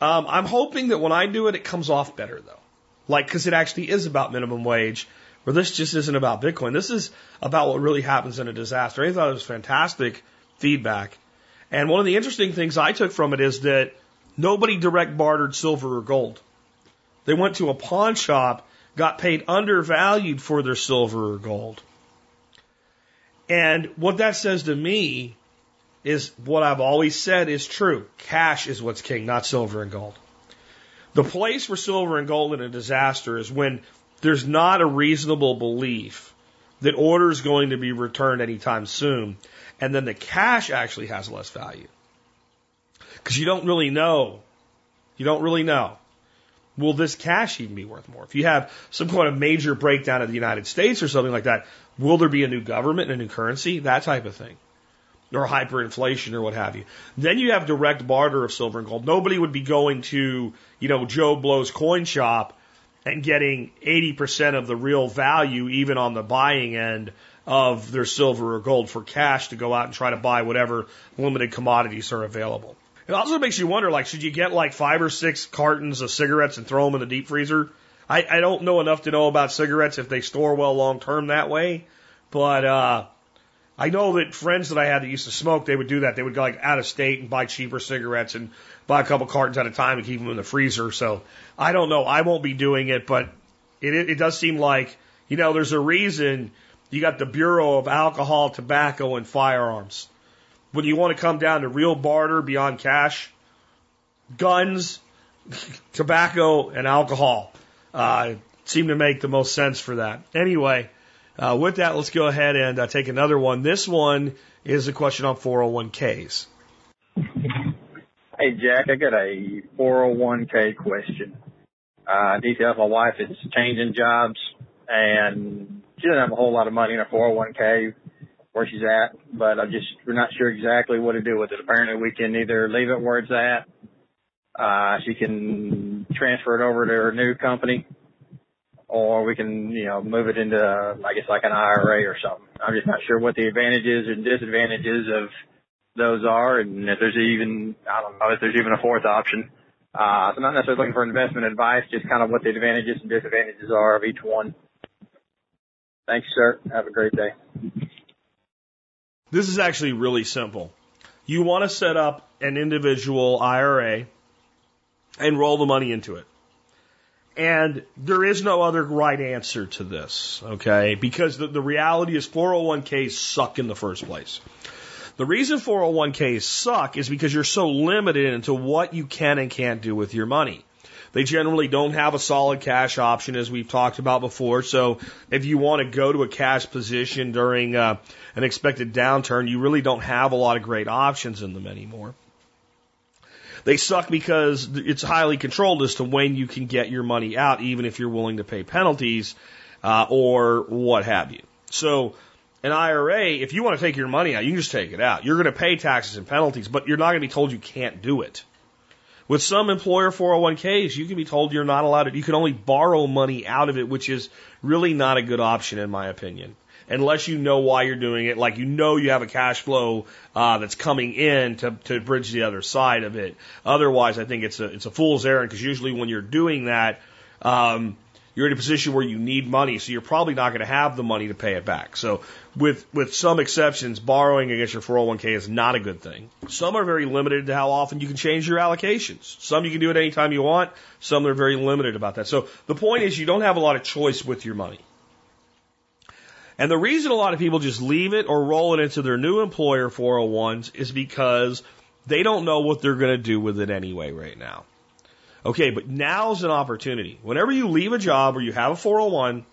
Um, I'm hoping that when I do it, it comes off better though. Like, because it actually is about minimum wage, where this just isn't about Bitcoin. This is about what really happens in a disaster. I thought it was fantastic feedback. And one of the interesting things I took from it is that nobody direct bartered silver or gold. They went to a pawn shop, got paid undervalued for their silver or gold. And what that says to me is what I've always said is true. Cash is what's king, not silver and gold. The place for silver and gold in a disaster is when there's not a reasonable belief that order is going to be returned anytime soon, and then the cash actually has less value. Because you don't really know. You don't really know. Will this cash even be worth more? If you have some kind of major breakdown of the United States or something like that, will there be a new government and a new currency? That type of thing or hyperinflation or what have you. Then you have direct barter of silver and gold. Nobody would be going to, you know, Joe Blow's coin shop and getting 80% of the real value, even on the buying end of their silver or gold for cash to go out and try to buy whatever limited commodities are available. It also makes you wonder, like, should you get like five or six cartons of cigarettes and throw them in the deep freezer? I, I don't know enough to know about cigarettes if they store well long term that way, but, uh, I know that friends that I had that used to smoke, they would do that. They would go like out of state and buy cheaper cigarettes and buy a couple cartons at a time and keep them in the freezer. So I don't know. I won't be doing it, but it, it, it does seem like, you know, there's a reason you got the Bureau of Alcohol, Tobacco, and Firearms. When you want to come down to real barter beyond cash, guns, tobacco, and alcohol uh, seem to make the most sense for that. Anyway, uh, with that, let's go ahead and uh, take another one. This one is a question on 401ks. Hey, Jack, I got a 401k question. Uh, details my wife is changing jobs and she doesn't have a whole lot of money in her 401k where she's at, but I'm just, we're not sure exactly what to do with it. Apparently we can either leave it where it's at, uh, she can transfer it over to her new company or we can, you know, move it into, I guess, like an IRA or something. I'm just not sure what the advantages and disadvantages of those are, and if there's even, I don't know, if there's even a fourth option. Uh, so not necessarily looking for investment advice, just kind of what the advantages and disadvantages are of each one. Thanks, sir. Have a great day. This is actually really simple. You want to set up an individual IRA and roll the money into it. And there is no other right answer to this, okay? Because the, the reality is 401ks suck in the first place. The reason 401ks suck is because you're so limited into what you can and can't do with your money. They generally don't have a solid cash option, as we've talked about before. So if you want to go to a cash position during uh, an expected downturn, you really don't have a lot of great options in them anymore. They suck because it's highly controlled as to when you can get your money out, even if you're willing to pay penalties uh, or what have you. So an IRA, if you want to take your money out, you can just take it out. You're going to pay taxes and penalties, but you're not going to be told you can't do it. With some employer 401ks, you can be told you're not allowed to, you can only borrow money out of it, which is really not a good option in my opinion. Unless you know why you're doing it, like you know you have a cash flow uh, that's coming in to, to bridge the other side of it. Otherwise, I think it's a it's a fool's errand because usually when you're doing that, um, you're in a position where you need money, so you're probably not going to have the money to pay it back. So with with some exceptions, borrowing against your 401k is not a good thing. Some are very limited to how often you can change your allocations. Some you can do it anytime you want. Some are very limited about that. So the point is you don't have a lot of choice with your money. And the reason a lot of people just leave it or roll it into their new employer 401s is because they don't know what they're going to do with it anyway right now. Okay, but now's an opportunity. Whenever you leave a job or you have a 401,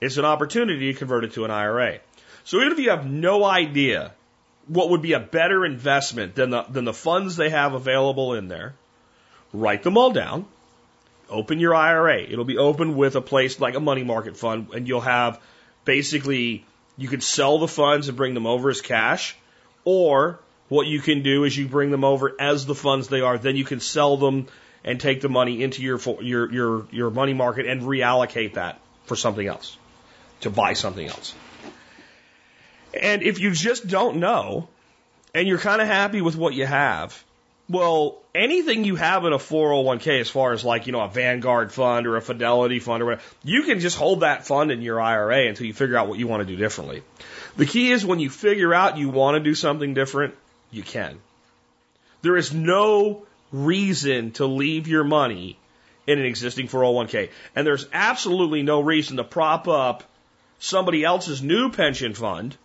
it's an opportunity to convert it to an IRA. So even if you have no idea what would be a better investment than the, than the funds they have available in there, write them all down, open your IRA. It'll be open with a place like a money market fund, and you'll have basically, you could sell the funds and bring them over as cash, or what you can do is you bring them over as the funds they are, then you can sell them and take the money into your your your your money market and reallocate that for something else to buy something else. And if you just don't know and you're kind of happy with what you have, well, anything you have in a 401k as far as like, you know, a Vanguard fund or a Fidelity fund or whatever, you can just hold that fund in your IRA until you figure out what you want to do differently. The key is when you figure out you want to do something different, you can. There is no reason to leave your money in an existing 401k. And there's absolutely no reason to prop up somebody else's new pension fund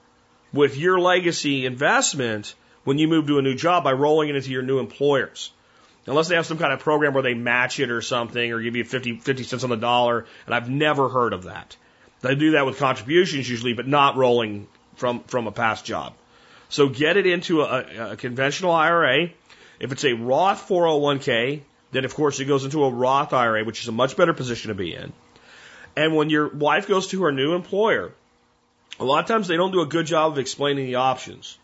with your legacy investment when you move to a new job by rolling it into your new employers. Unless they have some kind of program where they match it or something or give you 50, 50 cents on the dollar. And I've never heard of that. They do that with contributions usually, but not rolling from, from a past job. So get it into a, a conventional IRA if it's a Roth 401k, then of course it goes into a Roth IRA, which is a much better position to be in. And when your wife goes to her new employer, a lot of times they don't do a good job of explaining the options.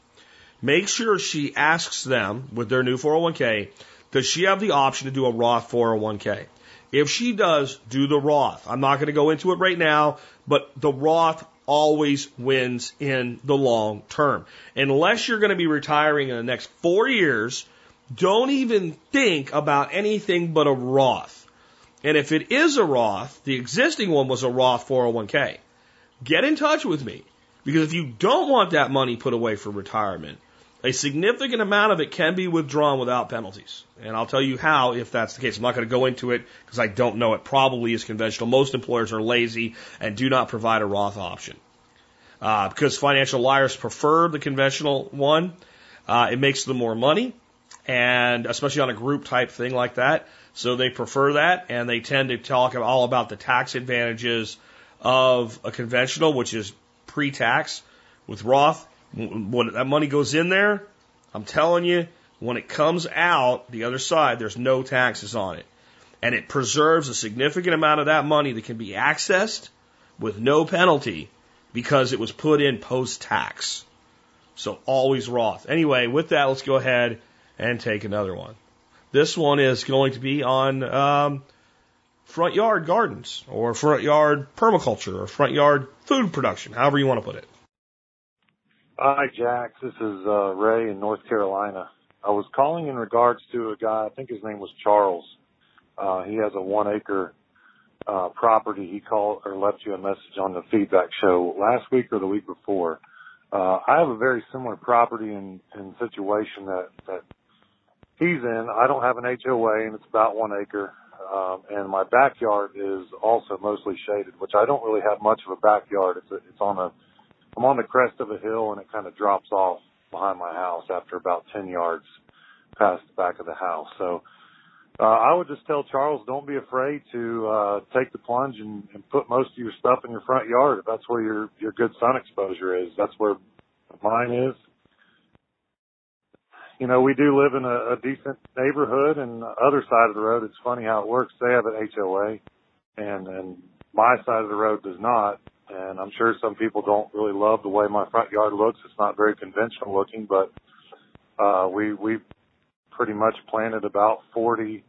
Make sure she asks them with their new 401k, does she have the option to do a Roth 401k? If she does, do the Roth. I'm not going to go into it right now, but the Roth always wins in the long term. Unless you're going to be retiring in the next four years don't even think about anything but a Roth. And if it is a Roth, the existing one was a Roth 401k. Get in touch with me. Because if you don't want that money put away for retirement, a significant amount of it can be withdrawn without penalties. And I'll tell you how if that's the case. I'm not going to go into it because I don't know. It probably is conventional. Most employers are lazy and do not provide a Roth option. Uh, because financial liars prefer the conventional one. Uh, it makes them more money and especially on a group type thing like that. So they prefer that, and they tend to talk all about the tax advantages of a conventional, which is pre-tax. With Roth, when that money goes in there, I'm telling you, when it comes out the other side, there's no taxes on it. And it preserves a significant amount of that money that can be accessed with no penalty because it was put in post tax. So always Roth. Anyway, with that, let's go ahead and take another one. This one is going to be on um, front yard gardens or front yard permaculture or front yard food production, however you want to put it. Hi, Jack. This is uh, Ray in North Carolina. I was calling in regards to a guy, I think his name was Charles. Uh, he has a one acre uh, property. He called or left you a message on the feedback show last week or the week before. Uh, I have a very similar property and, and situation that, that he's in. I don't have an HOA and it's about one acre. um, and my backyard is also mostly shaded, which I don't really have much of a backyard. It's a, it's on a I'm on the crest of a hill, and it kind of drops off behind my house after about 10 yards past the back of the house. So uh, I would just tell Charles, don't be afraid to uh, take the plunge and, and put most of your stuff in your front yard. If that's where your your good sun exposure is, that's where mine is. You know, we do live in a, a decent neighborhood, and the other side of the road, it's funny how it works. They have an HOA, and and my side of the road does not. And I'm sure some people don't really love the way my front yard looks. It's not very conventional looking, but uh, we we pretty much planted about 40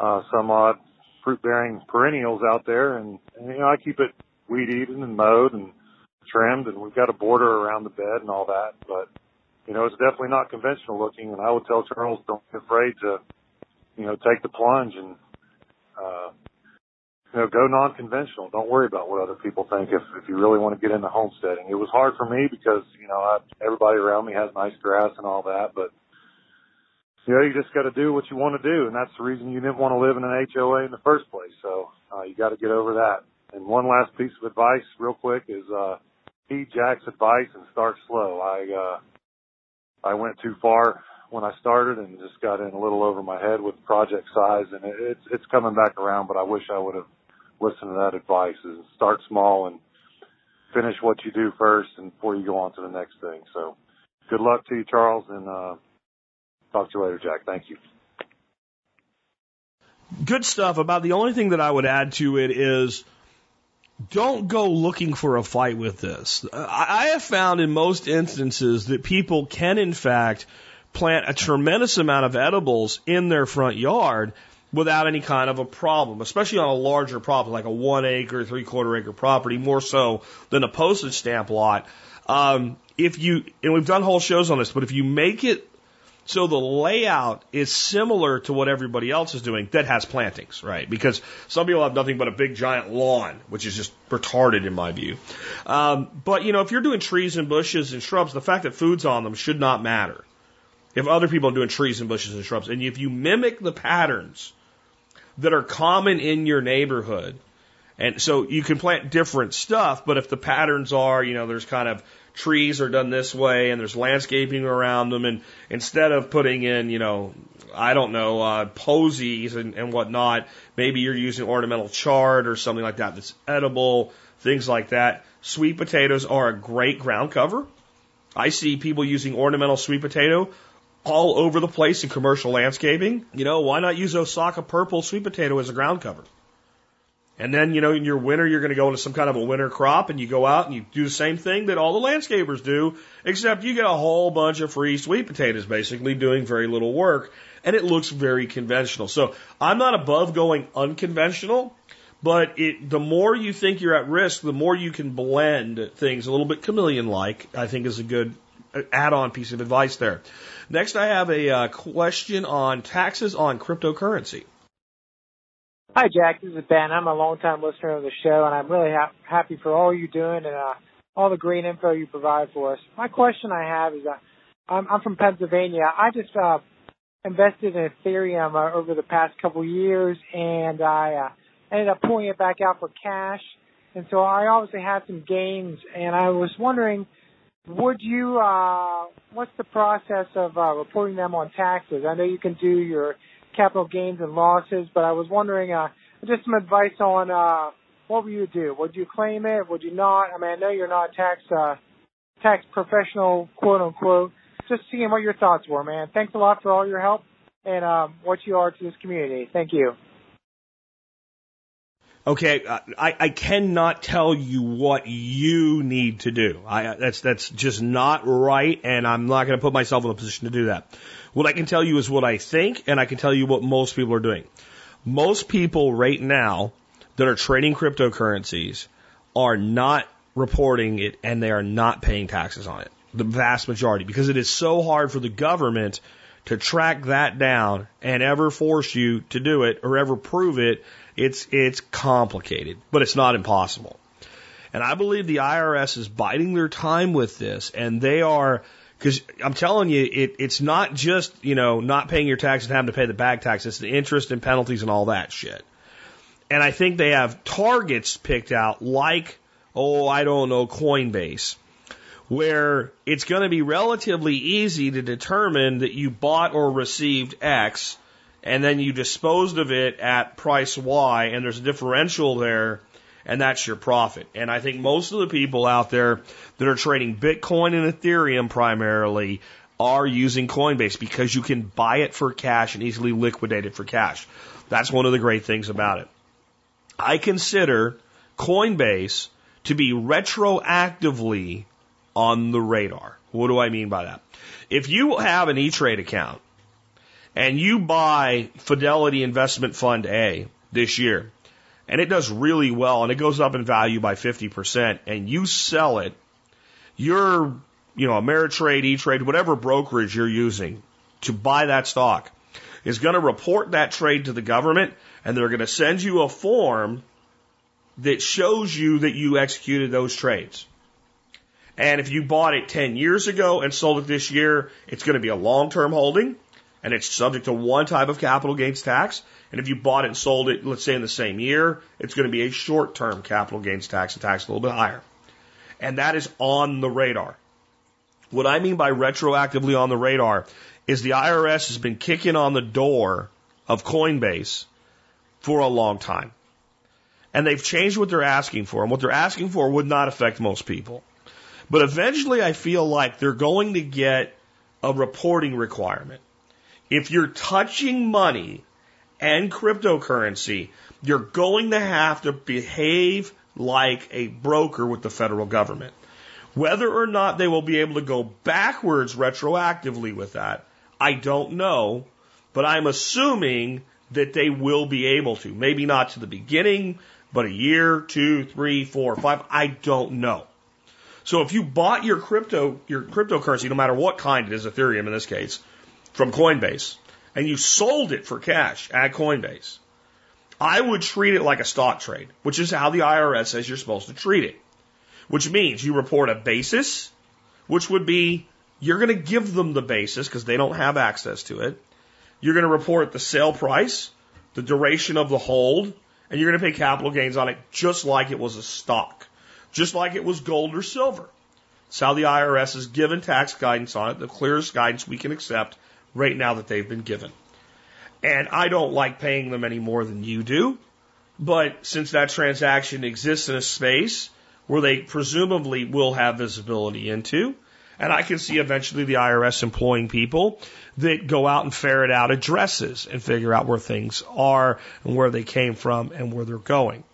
uh, some odd fruit bearing perennials out there. And, and you know I keep it weed eaten and mowed and trimmed and we've got a border around the bed and all that. But you know it's definitely not conventional looking. And I would tell Charles don't be afraid to you know take the plunge and uh you know go non-conventional don't worry about what other people think if if you really want to get into homesteading it was hard for me because you know I, everybody around me has nice grass and all that but you know, you just got to do what you want to do, and that's the reason you didn't want to live in an HOA in the first place. So uh, you got to get over that. And one last piece of advice, real quick, is uh, heed Jack's advice and start slow. I uh, I went too far when I started and just got in a little over my head with project size, and it, it's it's coming back around. But I wish I would have listened to that advice: is start small and finish what you do first, and before you go on to the next thing. So, good luck to you, Charles, and uh, Talk to you later, Jack. Thank you. Good stuff. About the only thing that I would add to it is don't go looking for a fight with this. I have found in most instances that people can, in fact, plant a tremendous amount of edibles in their front yard without any kind of a problem, especially on a larger property like a one acre, three quarter acre property, more so than a postage stamp lot. Um, if you, and we've done whole shows on this, but if you make it so the layout is similar to what everybody else is doing that has plantings, right? Because some people have nothing but a big giant lawn, which is just retarded in my view. Um, but you know, if you're doing trees and bushes and shrubs, the fact that food's on them should not matter. If other people are doing trees and bushes and shrubs, and if you mimic the patterns that are common in your neighborhood, and so you can plant different stuff, but if the patterns are, you know, there's kind of trees are done this way and there's landscaping around them and instead of putting in, you know, I don't know, uh, posies and, and whatnot, maybe you're using ornamental chard or something like that that's edible, things like that. Sweet potatoes are a great ground cover. I see people using ornamental sweet potato all over the place in commercial landscaping. You know, why not use Osaka purple sweet potato as a ground cover? And then, you know, in your winter, you're going to go into some kind of a winter crop and you go out and you do the same thing that all the landscapers do, except you get a whole bunch of free sweet potatoes basically doing very little work and it looks very conventional. So I'm not above going unconventional, but it, the more you think you're at risk, the more you can blend things a little bit chameleon like, I think is a good add on piece of advice there. Next, I have a uh, question on taxes on cryptocurrency. Hi, Jack. This is Ben. I'm a long-time listener of the show, and I'm really ha- happy for all you're doing and uh, all the great info you provide for us. My question I have is, uh, I'm, I'm from Pennsylvania. I just uh, invested in Ethereum uh, over the past couple years, and I uh, ended up pulling it back out for cash. And so I obviously had some gains, and I was wondering, would you, uh, what's the process of uh, reporting them on taxes? I know you can do your capital gains and losses, but I was wondering, uh, just some advice on, uh, what would you do? Would you claim it? Would you not? I mean, I know you're not a tax, uh, tax professional, quote unquote. Just seeing what your thoughts were, man. Thanks a lot for all your help and, um, what you are to this community. Thank you. Okay, uh, I, I cannot tell you what you need to do. I, that's that's just not right, and I'm not going to put myself in a position to do that. What I can tell you is what I think, and I can tell you what most people are doing. Most people right now that are trading cryptocurrencies are not reporting it, and they are not paying taxes on it. The vast majority, because it is so hard for the government to track that down and ever force you to do it or ever prove it it's, it's complicated, but it's not impossible. And I believe the IRS is biding their time with this and they are Because I'm telling you, it, it's not just, you know, not paying your taxes and having to pay the back tax. It's the interest and penalties and all that shit. And I think they have targets picked out like, oh, I don't know, Coinbase, where it's going to be relatively easy to determine that you bought or received X and then you disposed of it at price Y and there's a differential there and that's your profit. And I think most of the people out there that are trading Bitcoin and Ethereum primarily are using Coinbase because you can buy it for cash and easily liquidate it for cash. That's one of the great things about it. I consider Coinbase to be retroactively on the radar. What do I mean by that? If you have an E-Trade account and you buy Fidelity Investment Fund A this year, and it does really well and it goes up in value by 50% and you sell it, your, you know, Ameritrade, E-Trade, whatever brokerage you're using to buy that stock is going to report that trade to the government and they're going to send you a form that shows you that you executed those trades. And if you bought it 10 years ago and sold it this year, it's going to be a long-term holding and it's subject to one type of capital gains tax. And if you bought it and sold it, let's say in the same year, it's going to be a short term capital gains tax, and tax a little bit higher. And that is on the radar. What I mean by retroactively on the radar is the IRS has been kicking on the door of Coinbase for a long time. And they've changed what they're asking for. And what they're asking for would not affect most people. But eventually I feel like they're going to get a reporting requirement. If you're touching money and cryptocurrency, you're going to have to behave like a broker with the federal government. Whether or not they will be able to go backwards retroactively with that, I don't know, but I'm assuming that they will be able to. Maybe not to the beginning, but a year, two, three, four, five, I don't know. So if you bought your crypto, your cryptocurrency, no matter what kind it is, Ethereum in this case, from Coinbase, and you sold it for cash at Coinbase, I would treat it like a stock trade, which is how the IRS says you're supposed to treat it. Which means you report a basis, which would be you're going to give them the basis because they don't have access to it. You're going to report the sale price, the duration of the hold, and you're going to pay capital gains on it just like it was a stock, just like it was gold or silver. It's how the IRS has given tax guidance on it, the clearest guidance we can accept right now that they've been given. And I don't like paying them any more than you do. But since that transaction exists in a space where they presumably will have visibility into, and I can see eventually the IRS employing people that go out and ferret out addresses and figure out where things are and where they came from and where they're going.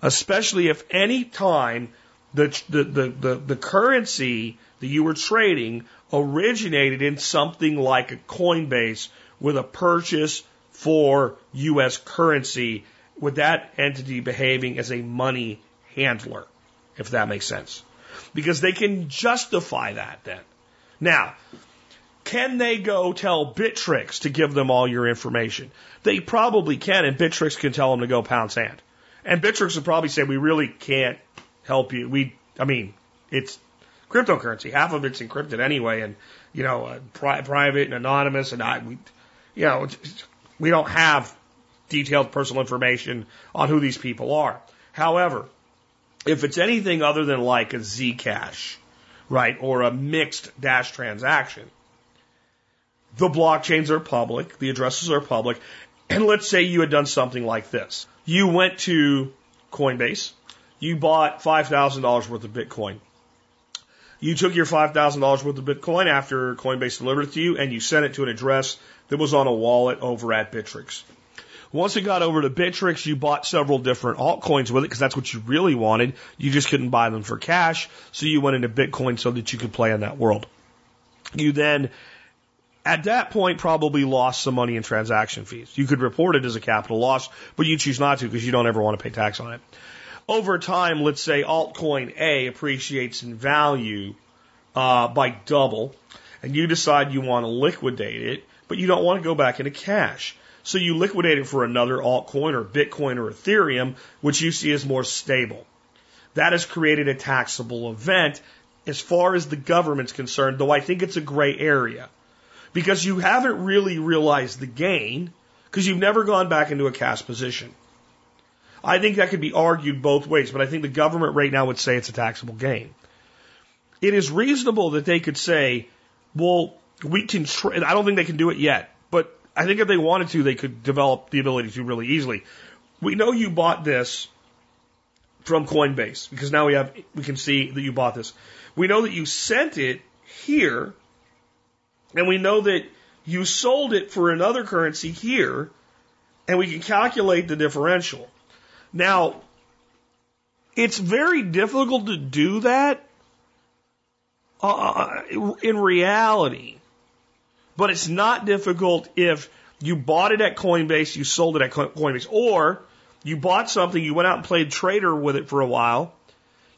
Especially if any time the, the, the, the, the currency that you were trading originated in something like a Coinbase with a purchase for U.S. currency with that entity behaving as a money handler, if that makes sense. Because they can justify that then. Now, can they go tell Bittrex to give them all your information? They probably can, and Bittrex can tell them to go pound sand. And Bittrex would probably say, we really can't help you. We, I mean, it's cryptocurrency. Half of it's encrypted anyway, and you know, uh, pri- private and anonymous, and I, we, you know, we don't have detailed personal information on who these people are. However, if it's anything other than like a Zcash, right, or a mixed dash transaction, the blockchains are public, the addresses are public, and let's say you had done something like this. You went to Coinbase, you bought $5,000 worth of Bitcoin. You took your $5,000 worth of Bitcoin after Coinbase delivered it to you and you sent it to an address that was on a wallet over at Bittrex. Once it got over to Bittrex, you bought several different altcoins with it because that's what you really wanted. You just couldn't buy them for cash, so you went into Bitcoin so that you could play in that world. You then, at that point, probably lost some money in transaction fees. You could report it as a capital loss, but you choose not to because you don't ever want to pay tax on it. Over time, let's say altcoin A appreciates in value uh, by double, and you decide you want to liquidate it, but you don't want to go back into cash. So you liquidate it for another altcoin or Bitcoin or Ethereum, which you see as more stable. That has created a taxable event as far as the government's concerned, though I think it's a gray area. Because you haven't really realized the gain, because you've never gone back into a cash position. I think that could be argued both ways, but I think the government right now would say it's a taxable gain. It is reasonable that they could say, well, we can, tra- I don't think they can do it yet, but I think if they wanted to, they could develop the ability to really easily. We know you bought this from Coinbase because now we have, we can see that you bought this. We know that you sent it here and we know that you sold it for another currency here and we can calculate the differential. Now, it's very difficult to do that uh, in reality, but it's not difficult if you bought it at Coinbase, you sold it at Coinbase, or you bought something, you went out and played trader with it for a while,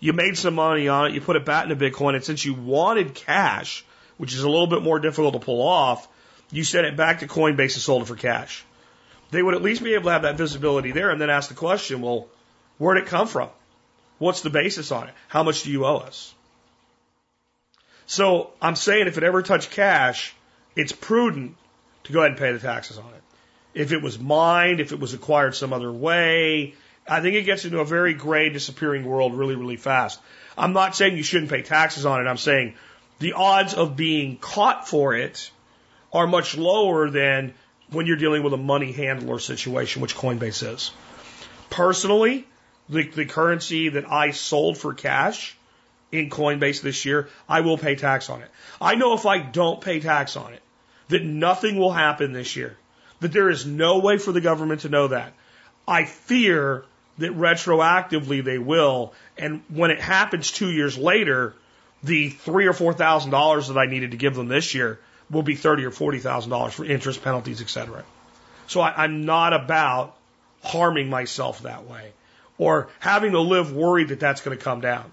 you made some money on it, you put it back into Bitcoin, and since you wanted cash, which is a little bit more difficult to pull off, you sent it back to Coinbase and sold it for cash they would at least be able to have that visibility there and then ask the question, well, where'd it come from? What's the basis on it? How much do you owe us? So I'm saying if it ever touched cash, it's prudent to go ahead and pay the taxes on it. If it was mined, if it was acquired some other way, I think it gets into a very gray, disappearing world really, really fast. I'm not saying you shouldn't pay taxes on it. I'm saying the odds of being caught for it are much lower than when you're dealing with a money handler situation, which Coinbase is. Personally, the, the currency that I sold for cash in Coinbase this year, I will pay tax on it. I know if I don't pay tax on it, that nothing will happen this year. That there is no way for the government to know that. I fear that retroactively they will, and when it happens two years later, the three or four thousand dollars that I needed to give them this year will be thirty or forty thousand dollars for interest, penalties, etc. So I, I'm not about harming myself that way or having to live worried that that's going to come down.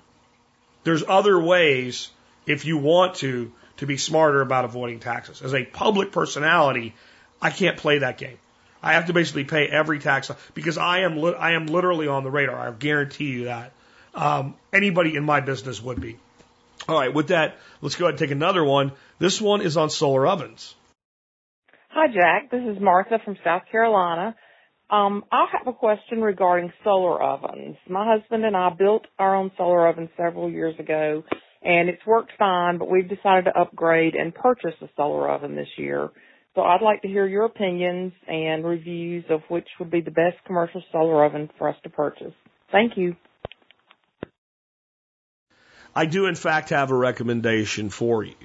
There's other ways, if you want to, to be smarter about avoiding taxes. As a public personality, I can't play that game. I have to basically pay every tax because I am li- I am literally on the radar. I guarantee you that. Um, anybody in my business would be. All right, with that, let's go ahead and take another one. This one is on solar ovens. Hi, Jack. This is Martha from South Carolina. Um, I have a question regarding solar ovens. My husband and I built our own solar oven several years ago, and it's worked fine, but we've decided to upgrade and purchase a solar oven this year. So I'd like to hear your opinions and reviews of which would be the best commercial solar oven for us to purchase. Thank you. I do, in fact, have a recommendation for you.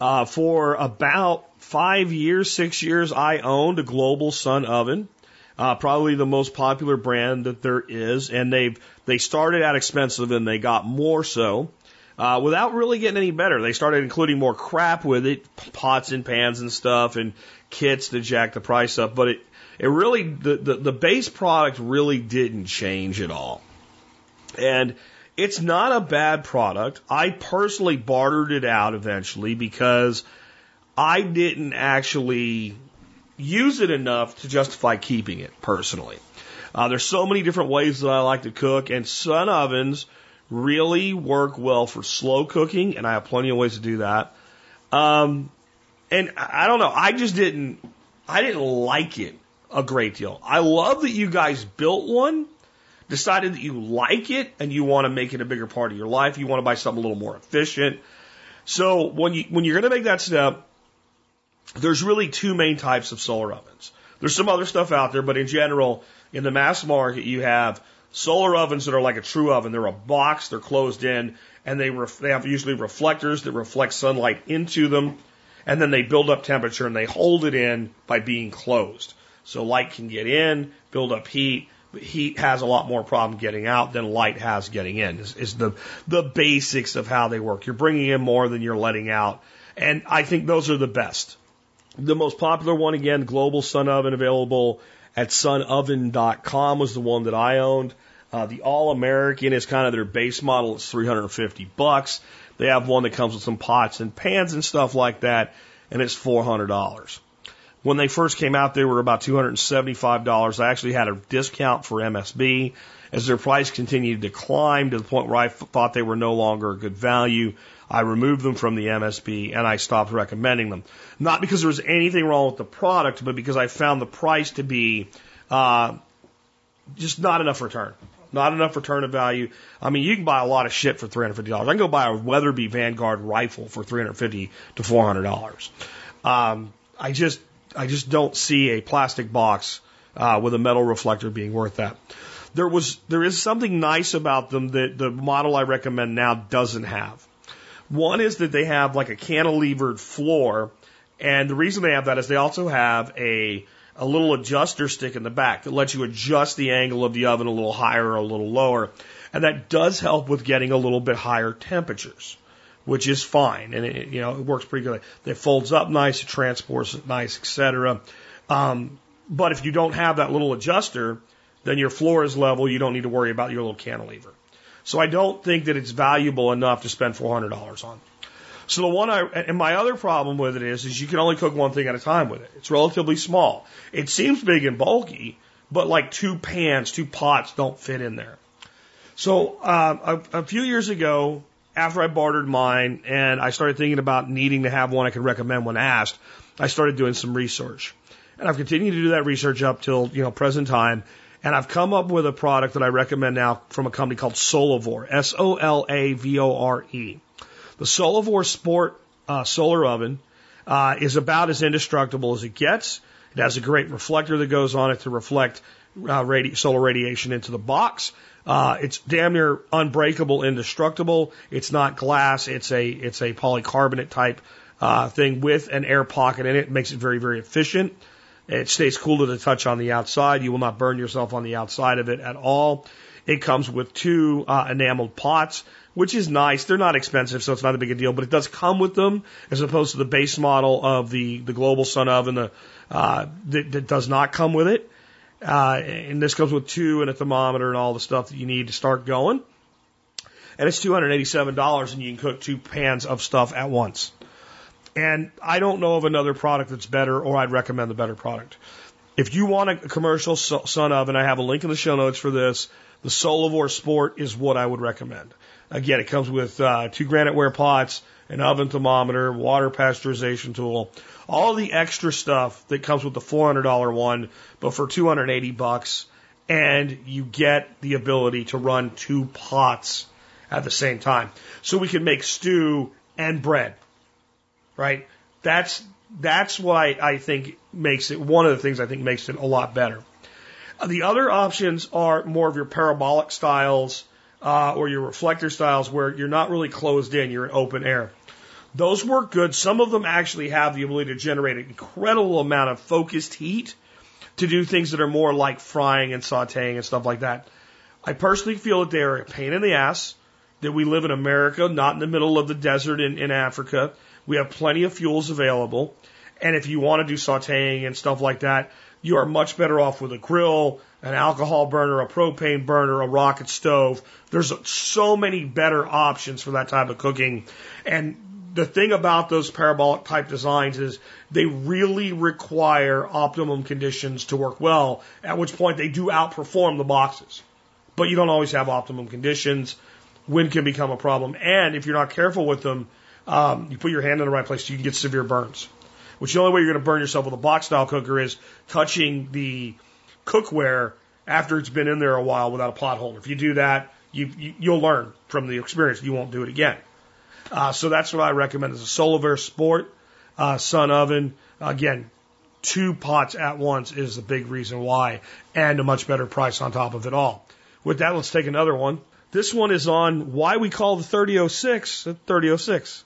Uh, for about five years, six years, I owned a Global Sun oven, uh, probably the most popular brand that there is, and they've they started out expensive and they got more so. Uh, without really getting any better, they started including more crap with it, pots and pans and stuff, and kits to jack the price up. But it, it really, the, the, the base product really didn't change at all. And it's not a bad product. I personally bartered it out eventually because I didn't actually use it enough to justify keeping it personally. Uh, there's so many different ways that I like to cook, and sun ovens really work well for slow cooking, and I have plenty of ways to do that. Um, and I don't know, I just didn't, I didn't like it a great deal. I love that you guys built one decided that you like it and you want to make it a bigger part of your life, you want to buy something a little more efficient. So when you when you're going to make that step, there's really two main types of solar ovens. There's some other stuff out there, but in general, in the mass market, you have solar ovens that are like a true oven. They're a box, they're closed in, and they ref- they have usually reflectors that reflect sunlight into them, and then they build up temperature and they hold it in by being closed. So light can get in, build up heat, heat has a lot more problem getting out than light has getting in. Is, is the the basics of how they work. You're bringing in more than you're letting out, and I think those are the best. The most popular one again, Global Sun Oven, available at sunoven.com, was the one that I owned. Uh, the All American is kind of their base model. It's 350 bucks. They have one that comes with some pots and pans and stuff like that, and it's $400. When they first came out, they were about $275. I actually had a discount for MSB. As their price continued to climb to the point where I thought they were no longer a good value, I removed them from the MSB and I stopped recommending them. Not because there was anything wrong with the product, but because I found the price to be uh, just not enough return. Not enough return of value. I mean, you can buy a lot of shit for $350. I can go buy a Weatherby Vanguard rifle for 350 to $400. Um, I just, I just don't see a plastic box uh, with a metal reflector being worth that. There was, there is something nice about them that the model I recommend now doesn't have. One is that they have like a cantilevered floor, and the reason they have that is they also have a a little adjuster stick in the back that lets you adjust the angle of the oven a little higher or a little lower, and that does help with getting a little bit higher temperatures, which is fine, and it, you know it works pretty good. It folds up nice, it transports nice, etc. Um, but if you don't have that little adjuster, then your floor is level. You don't need to worry about your little cantilever. So I don't think that it's valuable enough to spend $400 on. So the one I, and my other problem with it is, is you can only cook one thing at a time with it. It's relatively small. It seems big and bulky, but like two pans, two pots don't fit in there. So um, a, a few years ago, after I bartered mine and I started thinking about needing to have one I could recommend when asked, I started doing some research. And I've continued to do that research up till, you know, present time. And I've come up with a product that I recommend now from a company called Solavore, S O L A V O R E. The Solavore Sport uh, solar oven uh, is about as indestructible as it gets. It has a great reflector that goes on it to reflect uh, radi- solar radiation into the box. Uh, it's damn near unbreakable, indestructible. It's not glass. It's a it's a polycarbonate type uh, thing with an air pocket in it. it. Makes it very very efficient. It stays cool to the touch on the outside. You will not burn yourself on the outside of it at all. It comes with two uh, enameled pots, which is nice. They're not expensive, so it's not a big deal, but it does come with them as opposed to the base model of the, the Global Sun Oven the, uh, that, that does not come with it. Uh, and this comes with two and a thermometer and all the stuff that you need to start going. And it's $287 and you can cook two pans of stuff at once. And I don't know of another product that's better, or I'd recommend the better product. If you want a commercial sun oven, I have a link in the show notes for this. The Solavore Sport is what I would recommend. Again, it comes with uh, two graniteware pots, an oven thermometer, water pasteurization tool, all the extra stuff that comes with the $400 one, but for 280 bucks, and you get the ability to run two pots at the same time. So we can make stew and bread right? That's that's why I think makes it one of the things I think makes it a lot better. The other options are more of your parabolic styles uh, or your reflector styles where you're not really closed in, you're in open air. Those work good. Some of them actually have the ability to generate an incredible amount of focused heat to do things that are more like frying and sauteing and stuff like that. I personally feel that they are a pain in the ass, that we live in America, not in the middle of the desert in, in Africa, we have plenty of fuels available. And if you want to do sauteing and stuff like that, you are much better off with a grill, an alcohol burner, a propane burner, a rocket stove. There's so many better options for that type of cooking. And the thing about those parabolic type designs is they really require optimum conditions to work well, at which point they do outperform the boxes. But you don't always have optimum conditions. Wind can become a problem. And if you're not careful with them, um, you put your hand in the right place, you can get severe burns. Which the only way you're going to burn yourself with a box style cooker is touching the cookware after it's been in there a while without a pot holder. If you do that, you, you will learn from the experience. You won't do it again. Uh, so that's what I recommend is a Solavore Sport uh, Sun Oven. Again, two pots at once is the big reason why, and a much better price on top of it all. With that, let's take another one. This one is on why we call the 3006 the 3006.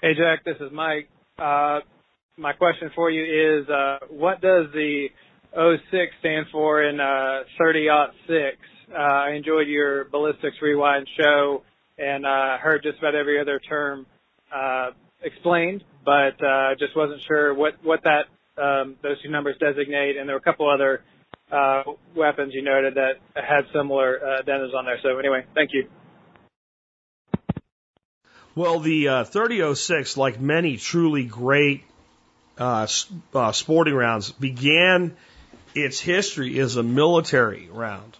Hey, Jack, this is Mike. Uh, my question for you is, uh, what does the 06 stand for in uh, 30-06? Uh, I enjoyed your Ballistics Rewind show and uh, heard just about every other term uh, explained, but uh, just wasn't sure what, what that um, those two numbers designate. And there were a couple other uh, weapons you noted that had similar uh, on there. So anyway, thank you. Well, the uh, 3006, like many truly great uh, uh, sporting rounds began its history as a military round.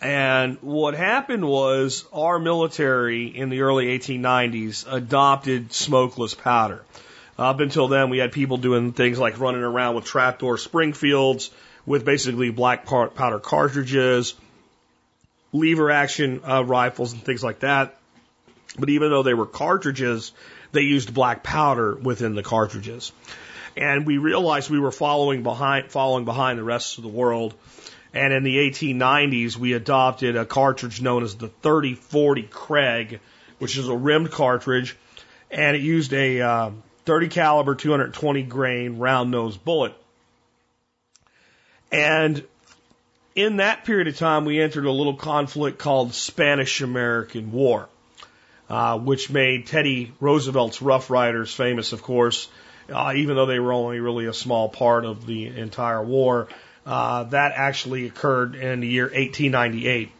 And what happened was our military in the early 1890s adopted smokeless powder. Up until then, we had people doing things like running around with trapdoor Springfields with basically black powder cartridges, lever action uh, rifles, and things like that. But even though they were cartridges, they used black powder within the cartridges. And we realized we were following behind, following behind the rest of the world. And in the 1890s, we adopted a cartridge known as the 3040 Krag, which is a rimmed cartridge, and it used a uh, 30 caliber, 220 grain round nose bullet. And in that period of time, we entered a little conflict called Spanish American War, uh, which made Teddy Roosevelt's Rough Riders famous, of course, uh, even though they were only really a small part of the entire war. Uh, that actually occurred in the year 1898.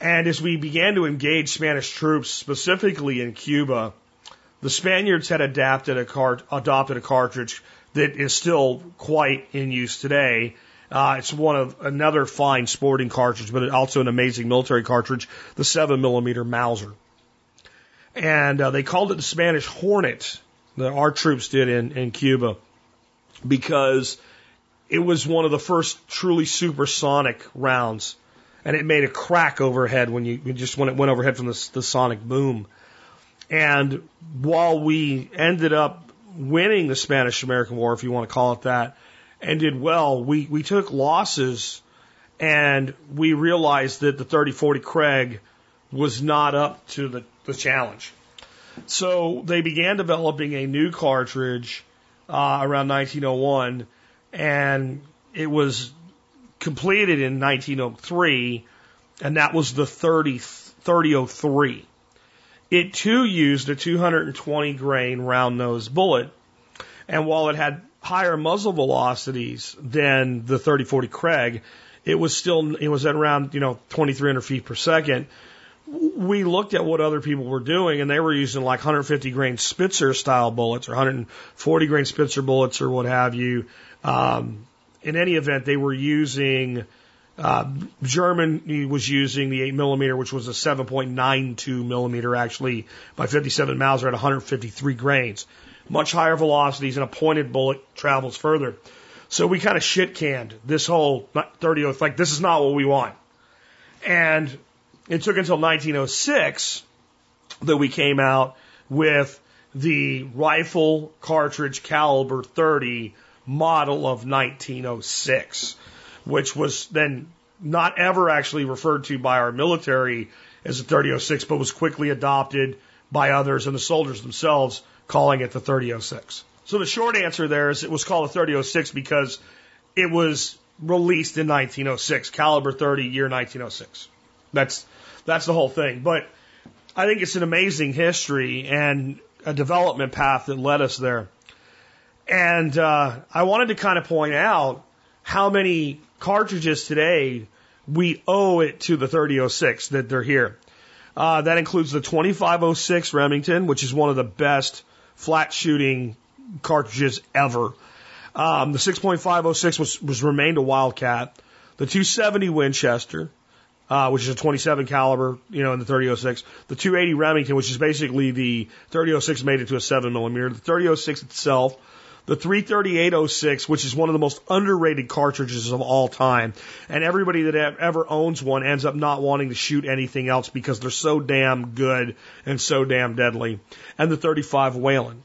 And as we began to engage Spanish troops, specifically in Cuba, the Spaniards had adapted a adopted a cartridge that is still quite in use today. Uh, it's one of another fine sporting cartridge, but also an amazing military cartridge, the seven millimeter Mauser. And uh, they called it the Spanish Hornet that our troops did in, in Cuba because it was one of the first truly supersonic rounds, and it made a crack overhead when you just when it went overhead from the, the sonic boom. And while we ended up winning the Spanish American War, if you want to call it that, and did well, we, we took losses and we realized that the 3040 Krag was not up to the, the challenge. So they began developing a new cartridge uh, around 1901, and it was completed in 1903, and that was the 30, 3003. It too used a 220 grain round nose bullet, and while it had higher muzzle velocities than the 3040 Krag, it was still it was at around you know 2,300 feet per second, we looked at what other people were doing, and they were using like 150 grain Spitzer style bullets or 140 grain Spitzer bullets or what have you. Um, in any event, they were using. Uh, Germany was using the 8 millimeter, which was a 7.92 millimeter actually by 57 Mauser at 153 grains. Much higher velocities and a pointed bullet travels further. So we kind of shit canned this whole 30 like this is not what we want. And it took until 1906 that we came out with the rifle cartridge caliber 30 model of 1906, which was then not ever actually referred to by our military as a 3006, but was quickly adopted by others and the soldiers themselves calling it the 3006. So the short answer there is it was called a 3006 because it was released in 1906, caliber 30, year 1906. That's that's the whole thing. But I think it's an amazing history and a development path that led us there. And uh, I wanted to kind of point out how many cartridges today we owe it to the 3006 that they're here. Uh, that includes the 2506 Remington, which is one of the best flat shooting cartridges ever. Um, the 6.506 was, was remained a Wildcat. The 270 Winchester, uh, which is a 27 caliber, you know, in the 3006. The 280 Remington, which is basically the 3006 made it to a 7 millimeter. The 3006 itself. The 33806, which is one of the most underrated cartridges of all time. And everybody that ever owns one ends up not wanting to shoot anything else because they're so damn good and so damn deadly. And the 35 Whelen.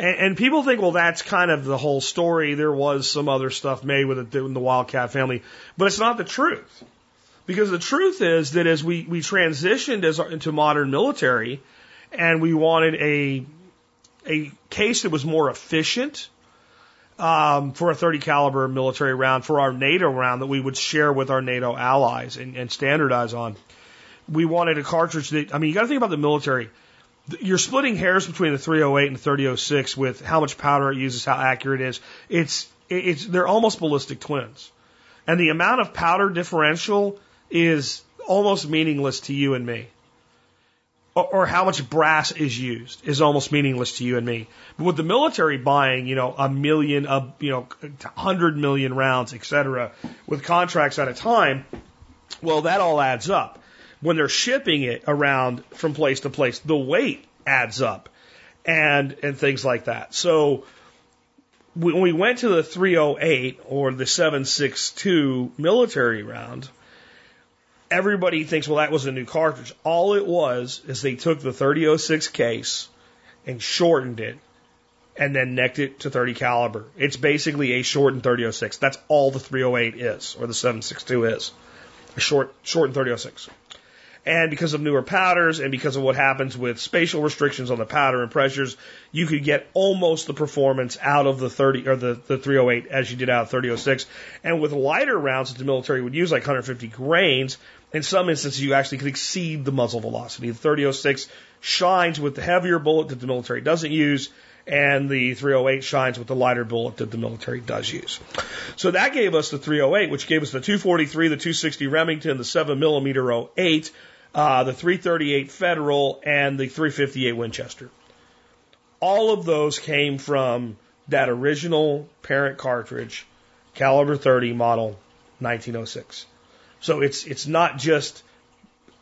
And, and people think, well, that's kind of the whole story. There was some other stuff made with it in the Wildcat family, but it's not the truth. Because the truth is that as we, we transitioned as, into modern military and we wanted a, a case that was more efficient, um, for a 30 caliber military round, for our NATO round that we would share with our NATO allies and, and standardize on. We wanted a cartridge that, I mean, you got to think about the military. You're splitting hairs between the 308 and the 3006 with how much powder it uses, how accurate it is. It's, it's, they're almost ballistic twins. And the amount of powder differential is almost meaningless to you and me. or, or how much brass is used is almost meaningless to you and me. But with the military buying, you know, a million, a, you know, hundred million rounds, et cetera, with contracts at a time, well, that all adds up. When they're shipping it around from place to place, the weight adds up and, and things like that. So when we went to the 308 or the 762 military round, everybody thinks, well, that was a new cartridge. All it was is they took the 3006 case and shortened it and then necked it to 30 caliber. It's basically a shortened 3006. That's all the 308 is, or the 762 is. A short, shortened 3006. And because of newer powders and because of what happens with spatial restrictions on the powder and pressures, you could get almost the performance out of the 30 or the, the 308 as you did out of 3006. And with lighter rounds that the military would use, like 150 grains, in some instances you actually could exceed the muzzle velocity. The 3006 shines with the heavier bullet that the military doesn't use, and the 308 shines with the lighter bullet that the military does use. So that gave us the 308, which gave us the 243, the 260 Remington, the 7mm 08, uh, the 338 Federal, and the 358 Winchester. All of those came from that original parent cartridge, caliber 30 model 1906. So it's it's not just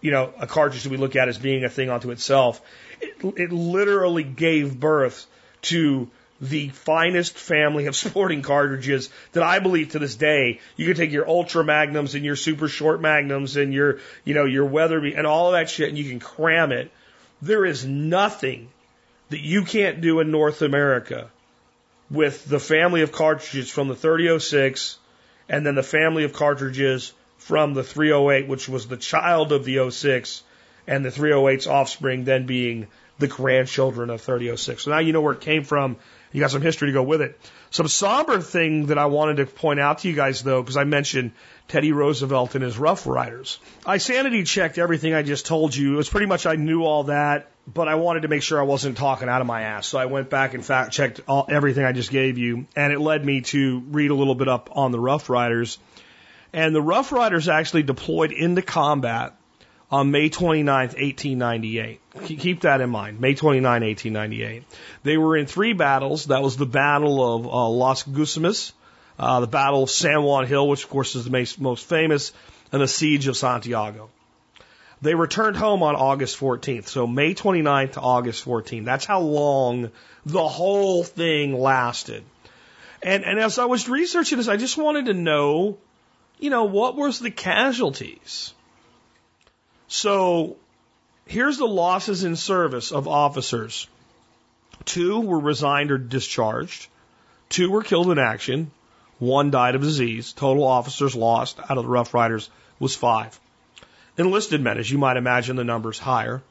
you know a cartridge that we look at as being a thing unto itself. It, it literally gave birth to the finest family of sporting cartridges that I believe to this day. You can take your ultra magnums and your super short magnums and your, you know, your Weatherby and all of that shit and you can cram it. There is nothing that you can't do in North America with the family of cartridges from the 3006 and then the family of cartridges from the 308, which was the child of the 06 and the 308's offspring then being the grandchildren of 3006. So now you know where it came from you got some history to go with it. Some somber thing that I wanted to point out to you guys, though, because I mentioned Teddy Roosevelt and his Rough Riders. I sanity checked everything I just told you. It was pretty much I knew all that, but I wanted to make sure I wasn't talking out of my ass. So I went back and fact checked all, everything I just gave you, and it led me to read a little bit up on the Rough Riders. And the Rough Riders actually deployed into combat on May 29th, 1898. Keep that in mind. May 29, 1898. They were in three battles. That was the Battle of uh, Las Guasimas, uh, the Battle of San Juan Hill, which of course is the most famous, and the Siege of Santiago. They returned home on August 14th. So May 29th to August 14th. That's how long the whole thing lasted. And, and as I was researching this, I just wanted to know, you know, what was the casualties? So here's the losses in service of officers. Two were resigned or discharged. Two were killed in action. One died of disease. Total officers lost out of the Rough Riders was five. Enlisted men, as you might imagine, the number's higher.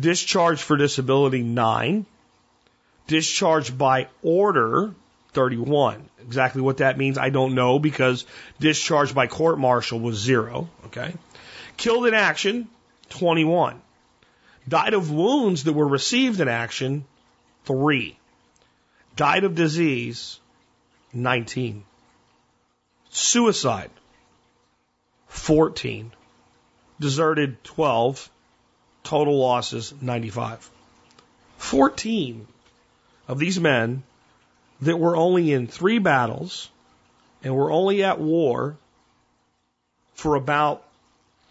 Discharged for disability, nine. Discharged by order, 31. Exactly what that means, I don't know because discharged by court martial was zero. Okay. Killed in action, 21. Died of wounds that were received in action, 3. Died of disease, 19. Suicide, 14. Deserted, 12. Total losses, 95. 14 of these men that were only in three battles and were only at war for about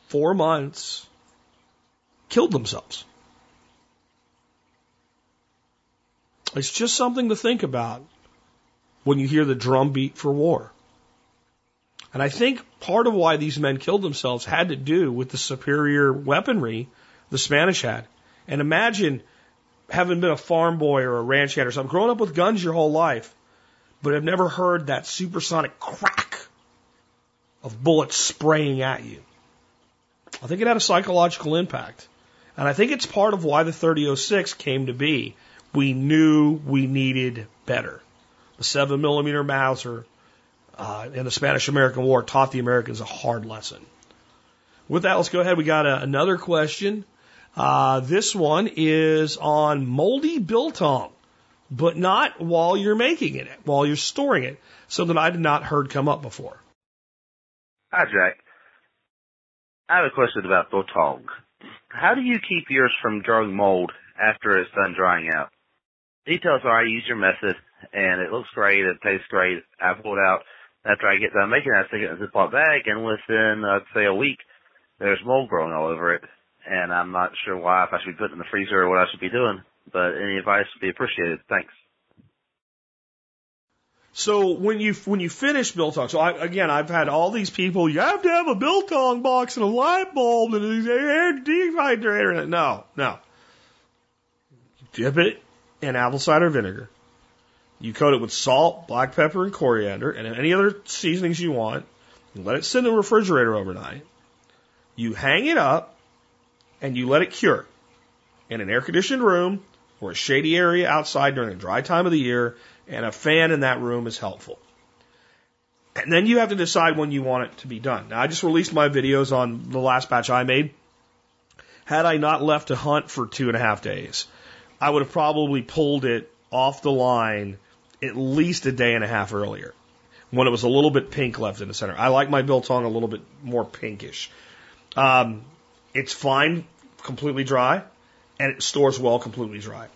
four months, killed themselves. It's just something to think about when you hear the drumbeat for war. And I think part of why these men killed themselves had to do with the superior weaponry the Spanish had. And imagine having been a farm boy or a ranch hand or something, growing up with guns your whole life, but have never heard that supersonic crack of bullets spraying at you. I think it had a psychological impact. And I think it's part of why the 3006 came to be. We knew we needed better. The 7 millimeter Mauser uh, in the Spanish American War taught the Americans a hard lesson. With that, let's go ahead. We got a, another question. Uh, this one is on moldy biltong, but not while you're making it, while you're storing it. Something I did not heard come up before. Hi, Jack. I have a question about biltong. how do you keep yours from growing mold after it's done drying out? Details are I use your method and it looks great, it tastes great. I pull it out after I get done making it, I stick it in a Ziploc bag and within, uh, say a week, there's mold growing all over it. And I'm not sure why, if I should be putting in the freezer or what I should be doing, but any advice would be appreciated. Thanks. So when you when you finish Biltong, so I, again, I've had all these people. You have to have a Biltong box and a light bulb and an air dehydrator. No, no. Dip it in apple cider vinegar. You coat it with salt, black pepper, and coriander, and any other seasonings you want. You let it sit in the refrigerator overnight. You hang it up, and you let it cure in an air conditioned room or a shady area outside during a dry time of the year and a fan in that room is helpful. And then you have to decide when you want it to be done. Now, I just released my videos on the last batch I made. Had I not left to hunt for two and a half days, I would have probably pulled it off the line at least a day and a half earlier when it was a little bit pink left in the center. I like my biltong a little bit more pinkish. Um, it's fine completely dry and it stores well completely dry.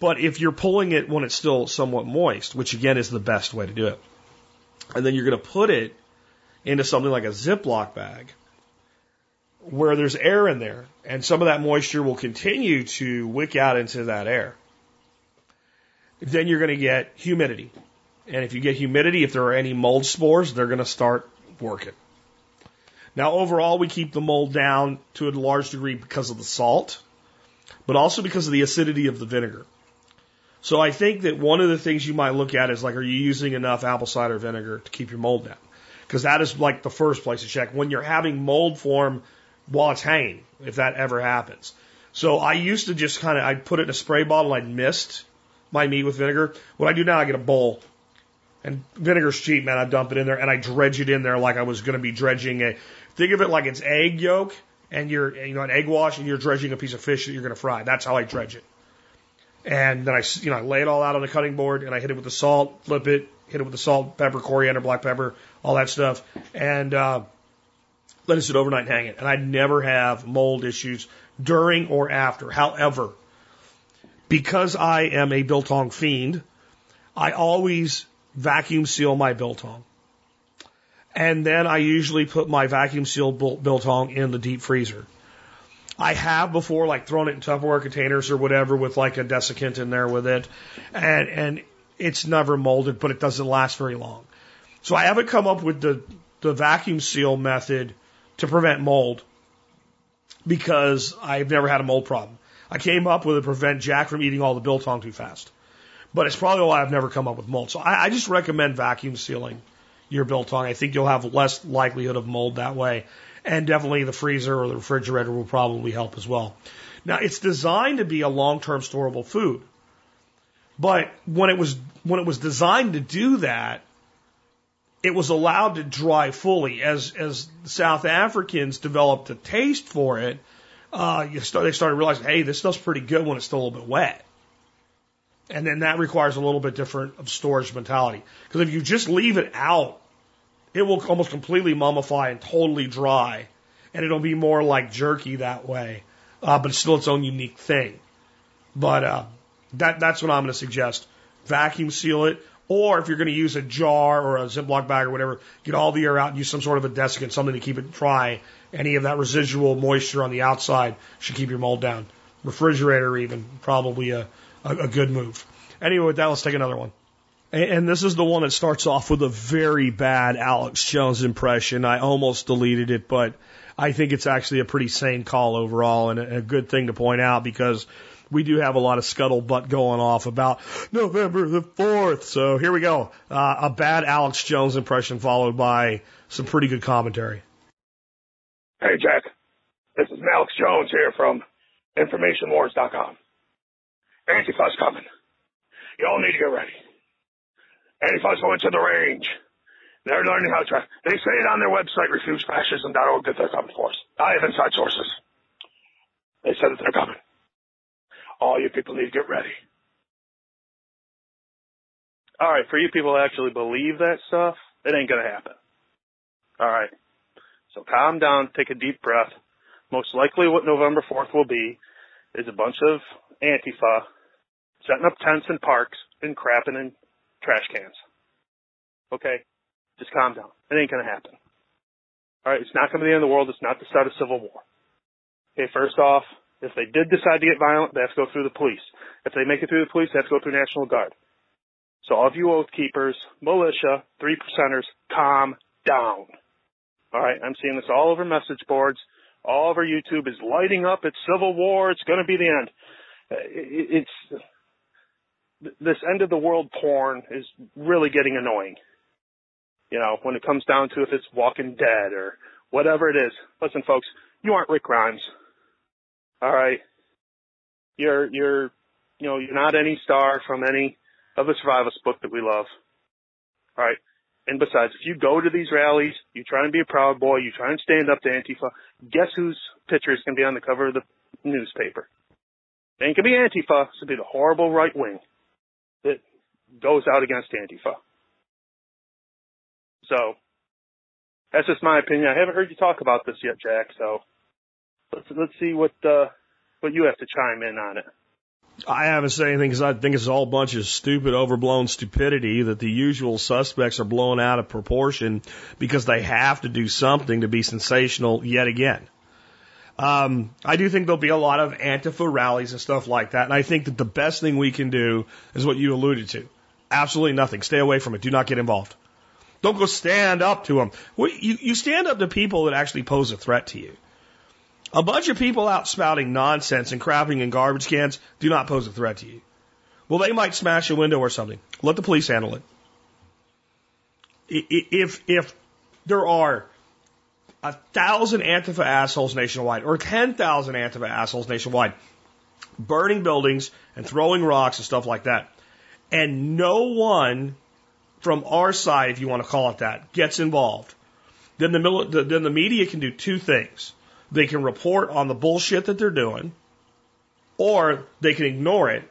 But if you're pulling it when it's still somewhat moist, which again is the best way to do it, and then you're going to put it into something like a Ziploc bag where there's air in there, and some of that moisture will continue to wick out into that air, then you're going to get humidity. And if you get humidity, if there are any mold spores, they're going to start working. Now, overall, we keep the mold down to a large degree because of the salt, but also because of the acidity of the vinegar. So I think that one of the things you might look at is like, are you using enough apple cider vinegar to keep your mold down? Because that is like the first place to check when you're having mold form while it's hanging, if that ever happens. So I used to just kind of, I'd put it in a spray bottle, I'd mist my meat with vinegar. What I do now, I get a bowl. And vinegar's cheap, man. I dump it in there and I dredge it in there like I was going to be dredging a, think of it like it's egg yolk and you're, you know, an egg wash and you're dredging a piece of fish that you're going to fry. That's how I dredge it. And then I, you know, I lay it all out on the cutting board and I hit it with the salt, flip it, hit it with the salt, pepper, coriander, black pepper, all that stuff, and uh, let it sit overnight and hang it. And I never have mold issues during or after. However, because I am a biltong fiend, I always vacuum seal my biltong. And then I usually put my vacuum sealed biltong in the deep freezer. I have before, like thrown it in Tupperware containers or whatever with like a desiccant in there with it, and and it's never molded, but it doesn't last very long. So I haven't come up with the the vacuum seal method to prevent mold because I've never had a mold problem. I came up with it to prevent Jack from eating all the biltong too fast. But it's probably why I've never come up with mold. So I, I just recommend vacuum sealing your biltong. I think you'll have less likelihood of mold that way and definitely the freezer or the refrigerator will probably help as well. Now it's designed to be a long-term storable food. But when it was when it was designed to do that, it was allowed to dry fully. As as South Africans developed a taste for it, uh, start, they started realizing, hey, this stuff's pretty good when it's still a little bit wet. And then that requires a little bit different of storage mentality. Because if you just leave it out it will almost completely mummify and totally dry, and it'll be more like jerky that way, uh, but it's still its own unique thing. But uh, that that's what I'm going to suggest. Vacuum seal it, or if you're going to use a jar or a Ziploc bag or whatever, get all the air out and use some sort of a desiccant, something to keep it dry. Any of that residual moisture on the outside should keep your mold down. Refrigerator even probably a, a, a good move. Anyway, with that, let's take another one. And this is the one that starts off with a very bad Alex Jones impression. I almost deleted it, but I think it's actually a pretty sane call overall and a good thing to point out because we do have a lot of scuttlebutt going off about November the 4th. So here we go. Uh, a bad Alex Jones impression followed by some pretty good commentary. Hey, Jack. This is Alex Jones here from InformationWars.com. Antifa's coming. Y'all need to get ready. Antifa's going to the range. They're learning how to. They say it on their website, refusefascism.org, that they're coming for us. I have inside sources. They said that they're coming. All you people need to get ready. All right, for you people to actually believe that stuff, it ain't gonna happen. All right. So calm down, take a deep breath. most likely what November 4th will be is a bunch of Antifa setting up tents in parks and crapping in trash cans. Okay? Just calm down. It ain't gonna happen. Alright, it's not gonna be the end of the world. It's not the start of civil war. Okay, first off, if they did decide to get violent, they have to go through the police. If they make it through the police, they have to go through National Guard. So all of you oath keepers, militia, three percenters, calm down. Alright, I'm seeing this all over message boards. All over YouTube is lighting up. It's civil war. It's gonna be the end. Uh, it's, this end of the world porn is really getting annoying. You know, when it comes down to if it's Walking Dead or whatever it is. Listen, folks, you aren't Rick Grimes. All right, you're you're you know you're not any star from any of the survivalist book that we love. All right. And besides, if you go to these rallies, you try and be a proud boy, you try and stand up to Antifa, guess whose picture is going to be on the cover of the newspaper? It ain't going to be Antifa, it's going to be the horrible right wing that goes out against Antifa. So, that's just my opinion. I haven't heard you talk about this yet, Jack, so let's, let's see what, uh, what you have to chime in on it. I haven't said anything because I think it's all a bunch of stupid, overblown stupidity that the usual suspects are blown out of proportion because they have to do something to be sensational yet again. Um, I do think there'll be a lot of Antifa rallies and stuff like that. And I think that the best thing we can do is what you alluded to. Absolutely nothing. Stay away from it. Do not get involved. Don't go stand up to them. You, you stand up to people that actually pose a threat to you. A bunch of people out spouting nonsense and crapping in garbage cans do not pose a threat to you. Well, they might smash a window or something. Let the police handle it. If, if there are a thousand Antifa assholes nationwide, or 10,000 Antifa assholes nationwide, burning buildings and throwing rocks and stuff like that. And no one from our side, if you want to call it that, gets involved. Then the, then the media can do two things. They can report on the bullshit that they're doing, or they can ignore it.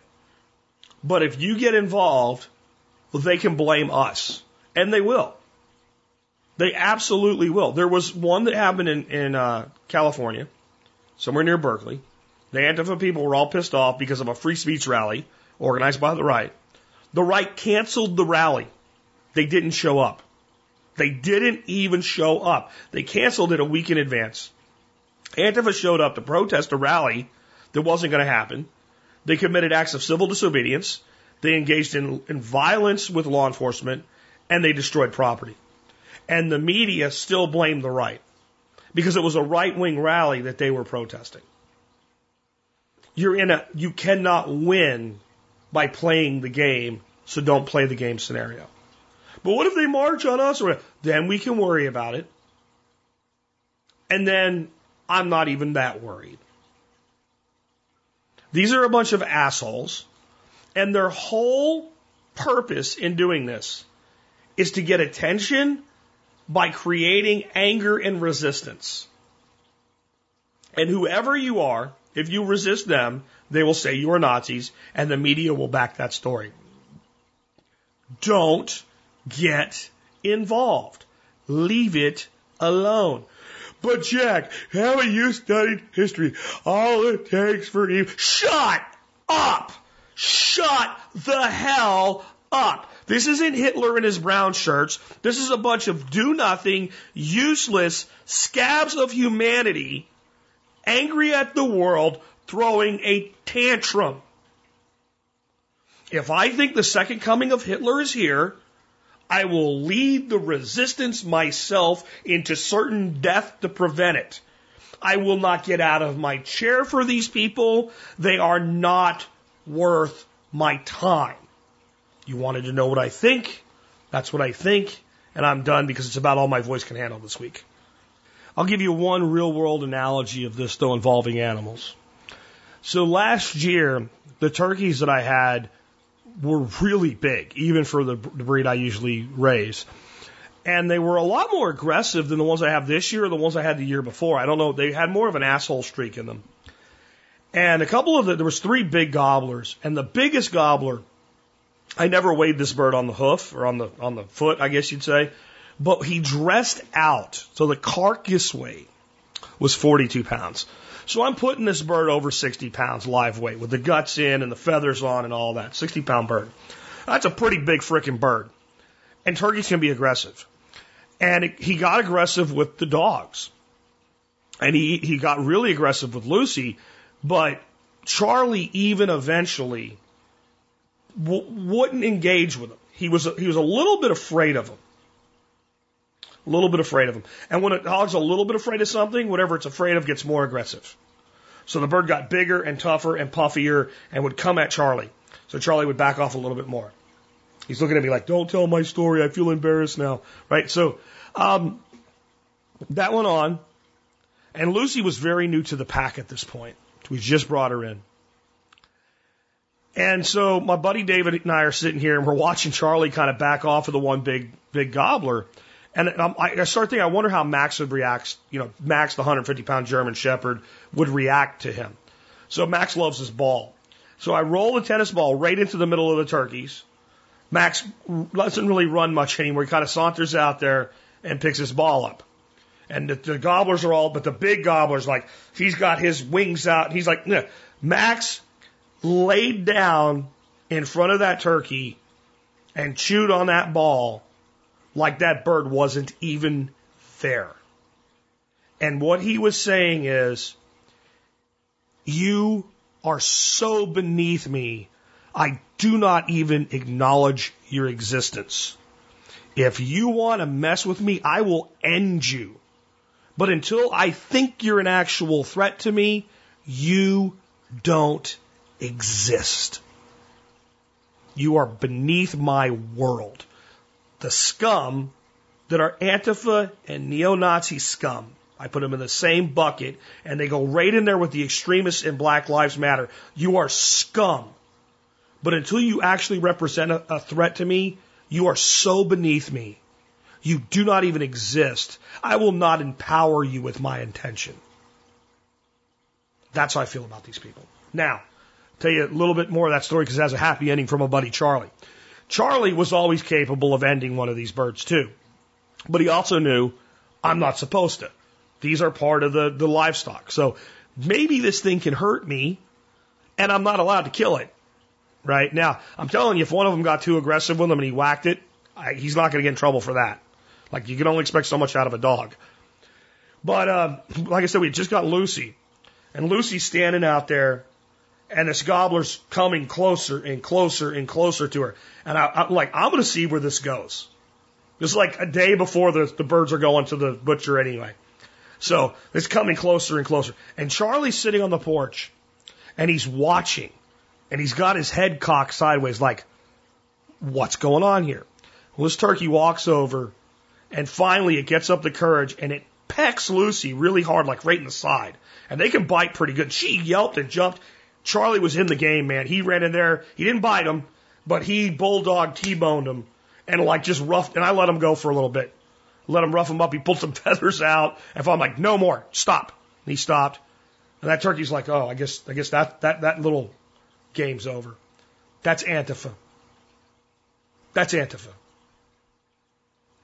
But if you get involved, they can blame us. And they will. They absolutely will. There was one that happened in, in uh, California, somewhere near Berkeley. The Antifa people were all pissed off because of a free speech rally organized by the right. The right canceled the rally. They didn't show up. They didn't even show up. They canceled it a week in advance. Antifa showed up to protest a rally that wasn't going to happen. They committed acts of civil disobedience. They engaged in, in violence with law enforcement and they destroyed property and the media still blamed the right because it was a right wing rally that they were protesting. You're in a, you cannot win by playing the game, so don't play the game scenario. But what if they march on us? Then we can worry about it. And then I'm not even that worried. These are a bunch of assholes, and their whole purpose in doing this is to get attention by creating anger and resistance. And whoever you are, if you resist them, they will say you are Nazis, and the media will back that story. Don't get involved. Leave it alone. But Jack, haven't you studied history? All it takes for evil. Shut up! Shut the hell up! This isn't Hitler in his brown shirts. This is a bunch of do nothing, useless scabs of humanity, angry at the world, throwing a tantrum. If I think the second coming of Hitler is here, I will lead the resistance myself into certain death to prevent it. I will not get out of my chair for these people. They are not worth my time. You wanted to know what I think. That's what I think. And I'm done because it's about all my voice can handle this week. I'll give you one real world analogy of this, though, involving animals. So last year, the turkeys that I had were really big, even for the breed I usually raise. And they were a lot more aggressive than the ones I have this year or the ones I had the year before. I don't know. They had more of an asshole streak in them. And a couple of the, there was three big gobblers, and the biggest gobbler I never weighed this bird on the hoof or on the on the foot, I guess you'd say, but he dressed out so the carcass weight was 42 pounds. So I'm putting this bird over 60 pounds live weight with the guts in and the feathers on and all that. 60 pound bird. That's a pretty big freaking bird. And turkeys can be aggressive. And it, he got aggressive with the dogs. And he, he got really aggressive with Lucy, but Charlie even eventually w- wouldn't engage with him. He was, he was a little bit afraid of him. A little bit afraid of him. And when a dog's a little bit afraid of something, whatever it's afraid of gets more aggressive. So the bird got bigger and tougher and puffier and would come at Charlie. So Charlie would back off a little bit more. He's looking at me like, don't tell my story. I feel embarrassed now. Right? So, um, that went on. And Lucy was very new to the pack at this point. We just brought her in. And so my buddy David and I are sitting here and we're watching Charlie kind of back off of the one big, big gobbler. And I start thinking, I wonder how Max would react. You know, Max, the 150 pound German Shepherd, would react to him. So Max loves his ball. So I roll the tennis ball right into the middle of the turkeys. Max doesn't really run much anymore. He kind of saunters out there and picks his ball up. And the, the gobblers are all, but the big gobbler's like, he's got his wings out. And he's like, nah. Max laid down in front of that turkey and chewed on that ball like that bird wasn't even there. And what he was saying is, you are so beneath me, I do not even acknowledge your existence. If you want to mess with me, I will end you. But until I think you're an actual threat to me, you don't exist. You are beneath my world the scum that are Antifa and neo Nazi scum. I put them in the same bucket and they go right in there with the extremists in Black Lives Matter. You are scum. But until you actually represent a, a threat to me, you are so beneath me. You do not even exist. I will not empower you with my intention. That's how I feel about these people. Now, tell you a little bit more of that story because it has a happy ending from a buddy Charlie. Charlie was always capable of ending one of these birds too. But he also knew I'm not supposed to. These are part of the, the livestock. So maybe this thing can hurt me and I'm not allowed to kill it. Right? Now, I'm telling you, if one of them got too aggressive with him and he whacked it, I, he's not going to get in trouble for that. Like you can only expect so much out of a dog. But uh, like I said, we just got Lucy, and Lucy's standing out there and this gobbler's coming closer and closer and closer to her. And I, am like, I'm going to see where this goes. Is like a day before the, the birds are going to the butcher anyway. So it's coming closer and closer. And Charlie's sitting on the porch and he's watching and he's got his head cocked sideways like, what's going on here? Well, this turkey walks over and finally it gets up the courage and it pecks Lucy really hard, like right in the side. And they can bite pretty good. She yelped and jumped Charlie was in the game, man. He ran in there. He didn't bite him, but he bulldog T-boned him and like just roughed. And I let him go for a little bit. Let him rough him up. He pulled some feathers out. And I'm like, no more, stop. And he stopped. And that turkey's like, oh, I guess, I guess that, that, that little game's over. That's Antifa. That's Antifa.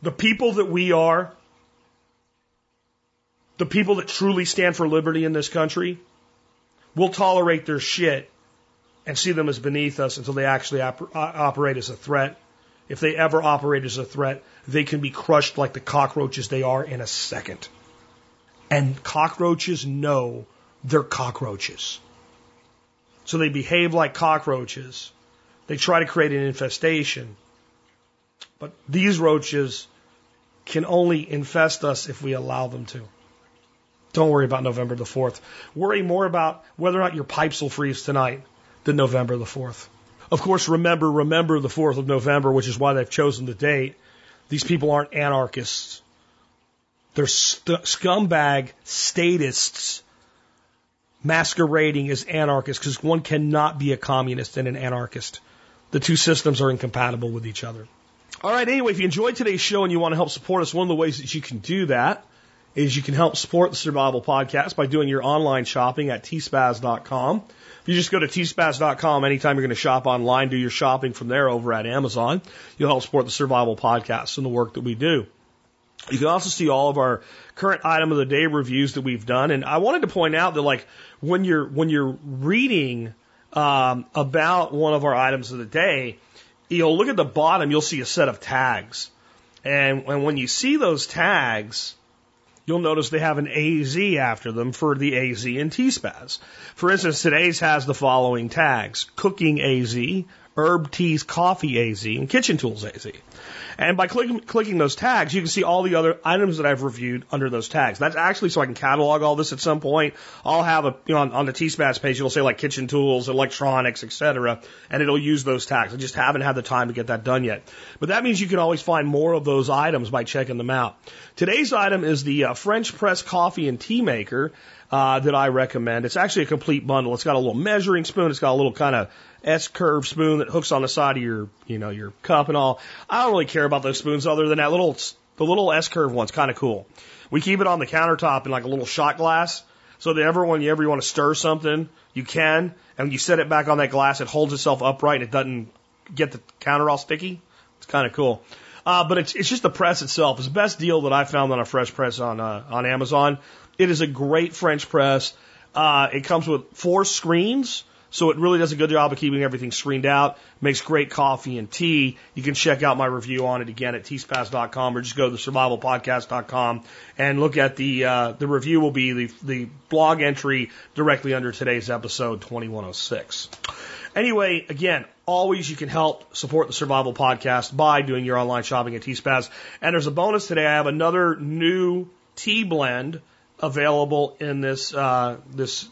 The people that we are, the people that truly stand for liberty in this country, We'll tolerate their shit and see them as beneath us until they actually op- uh, operate as a threat. If they ever operate as a threat, they can be crushed like the cockroaches they are in a second. And cockroaches know they're cockroaches. So they behave like cockroaches. They try to create an infestation. But these roaches can only infest us if we allow them to. Don't worry about November the 4th. Worry more about whether or not your pipes will freeze tonight than November the 4th. Of course, remember, remember the 4th of November, which is why they've chosen the date. These people aren't anarchists. They're st- scumbag statists masquerading as anarchists because one cannot be a communist and an anarchist. The two systems are incompatible with each other. All right, anyway, if you enjoyed today's show and you want to help support us, one of the ways that you can do that is you can help support the Survival Podcast by doing your online shopping at tspaz.com. If you just go to tspaz.com anytime you're going to shop online, do your shopping from there over at Amazon. You'll help support the Survival Podcast and the work that we do. You can also see all of our current item of the day reviews that we've done. And I wanted to point out that like when you're when you're reading um, about one of our items of the day, you'll look at the bottom, you'll see a set of tags. And, and when you see those tags, you'll notice they have an AZ after them for the AZ and T-Spaz. For instance, today's has the following tags. Cooking AZ, Herb Teas Coffee AZ, and Kitchen Tools AZ. And by clicking, clicking those tags, you can see all the other items that I've reviewed under those tags. That's actually so I can catalog all this at some point. I'll have a, you know, on, on the T-Spaz page, it'll say like kitchen tools, electronics, etc., and it'll use those tags. I just haven't had the time to get that done yet. But that means you can always find more of those items by checking them out. Today's item is the uh, French press coffee and tea maker. Uh, that I recommend. It's actually a complete bundle. It's got a little measuring spoon. It's got a little kind of S curve spoon that hooks on the side of your, you know, your cup and all. I don't really care about those spoons other than that little, the little S curve one's kind of cool. We keep it on the countertop in like a little shot glass. So that ever when you ever want to stir something, you can, and when you set it back on that glass, it holds itself upright and it doesn't get the counter all sticky. It's kind of cool. Uh, but it's, it's just the press itself. It's the best deal that I found on a fresh press on, uh, on Amazon. It is a great French press. Uh, it comes with four screens, so it really does a good job of keeping everything screened out. Makes great coffee and tea. You can check out my review on it again at tspaz.com or just go to the survivalpodcast.com and look at the uh, the review will be the the blog entry directly under today's episode 2106. Anyway, again, always you can help support the Survival Podcast by doing your online shopping at T-Spaz. And there's a bonus today. I have another new tea blend available in this uh, this,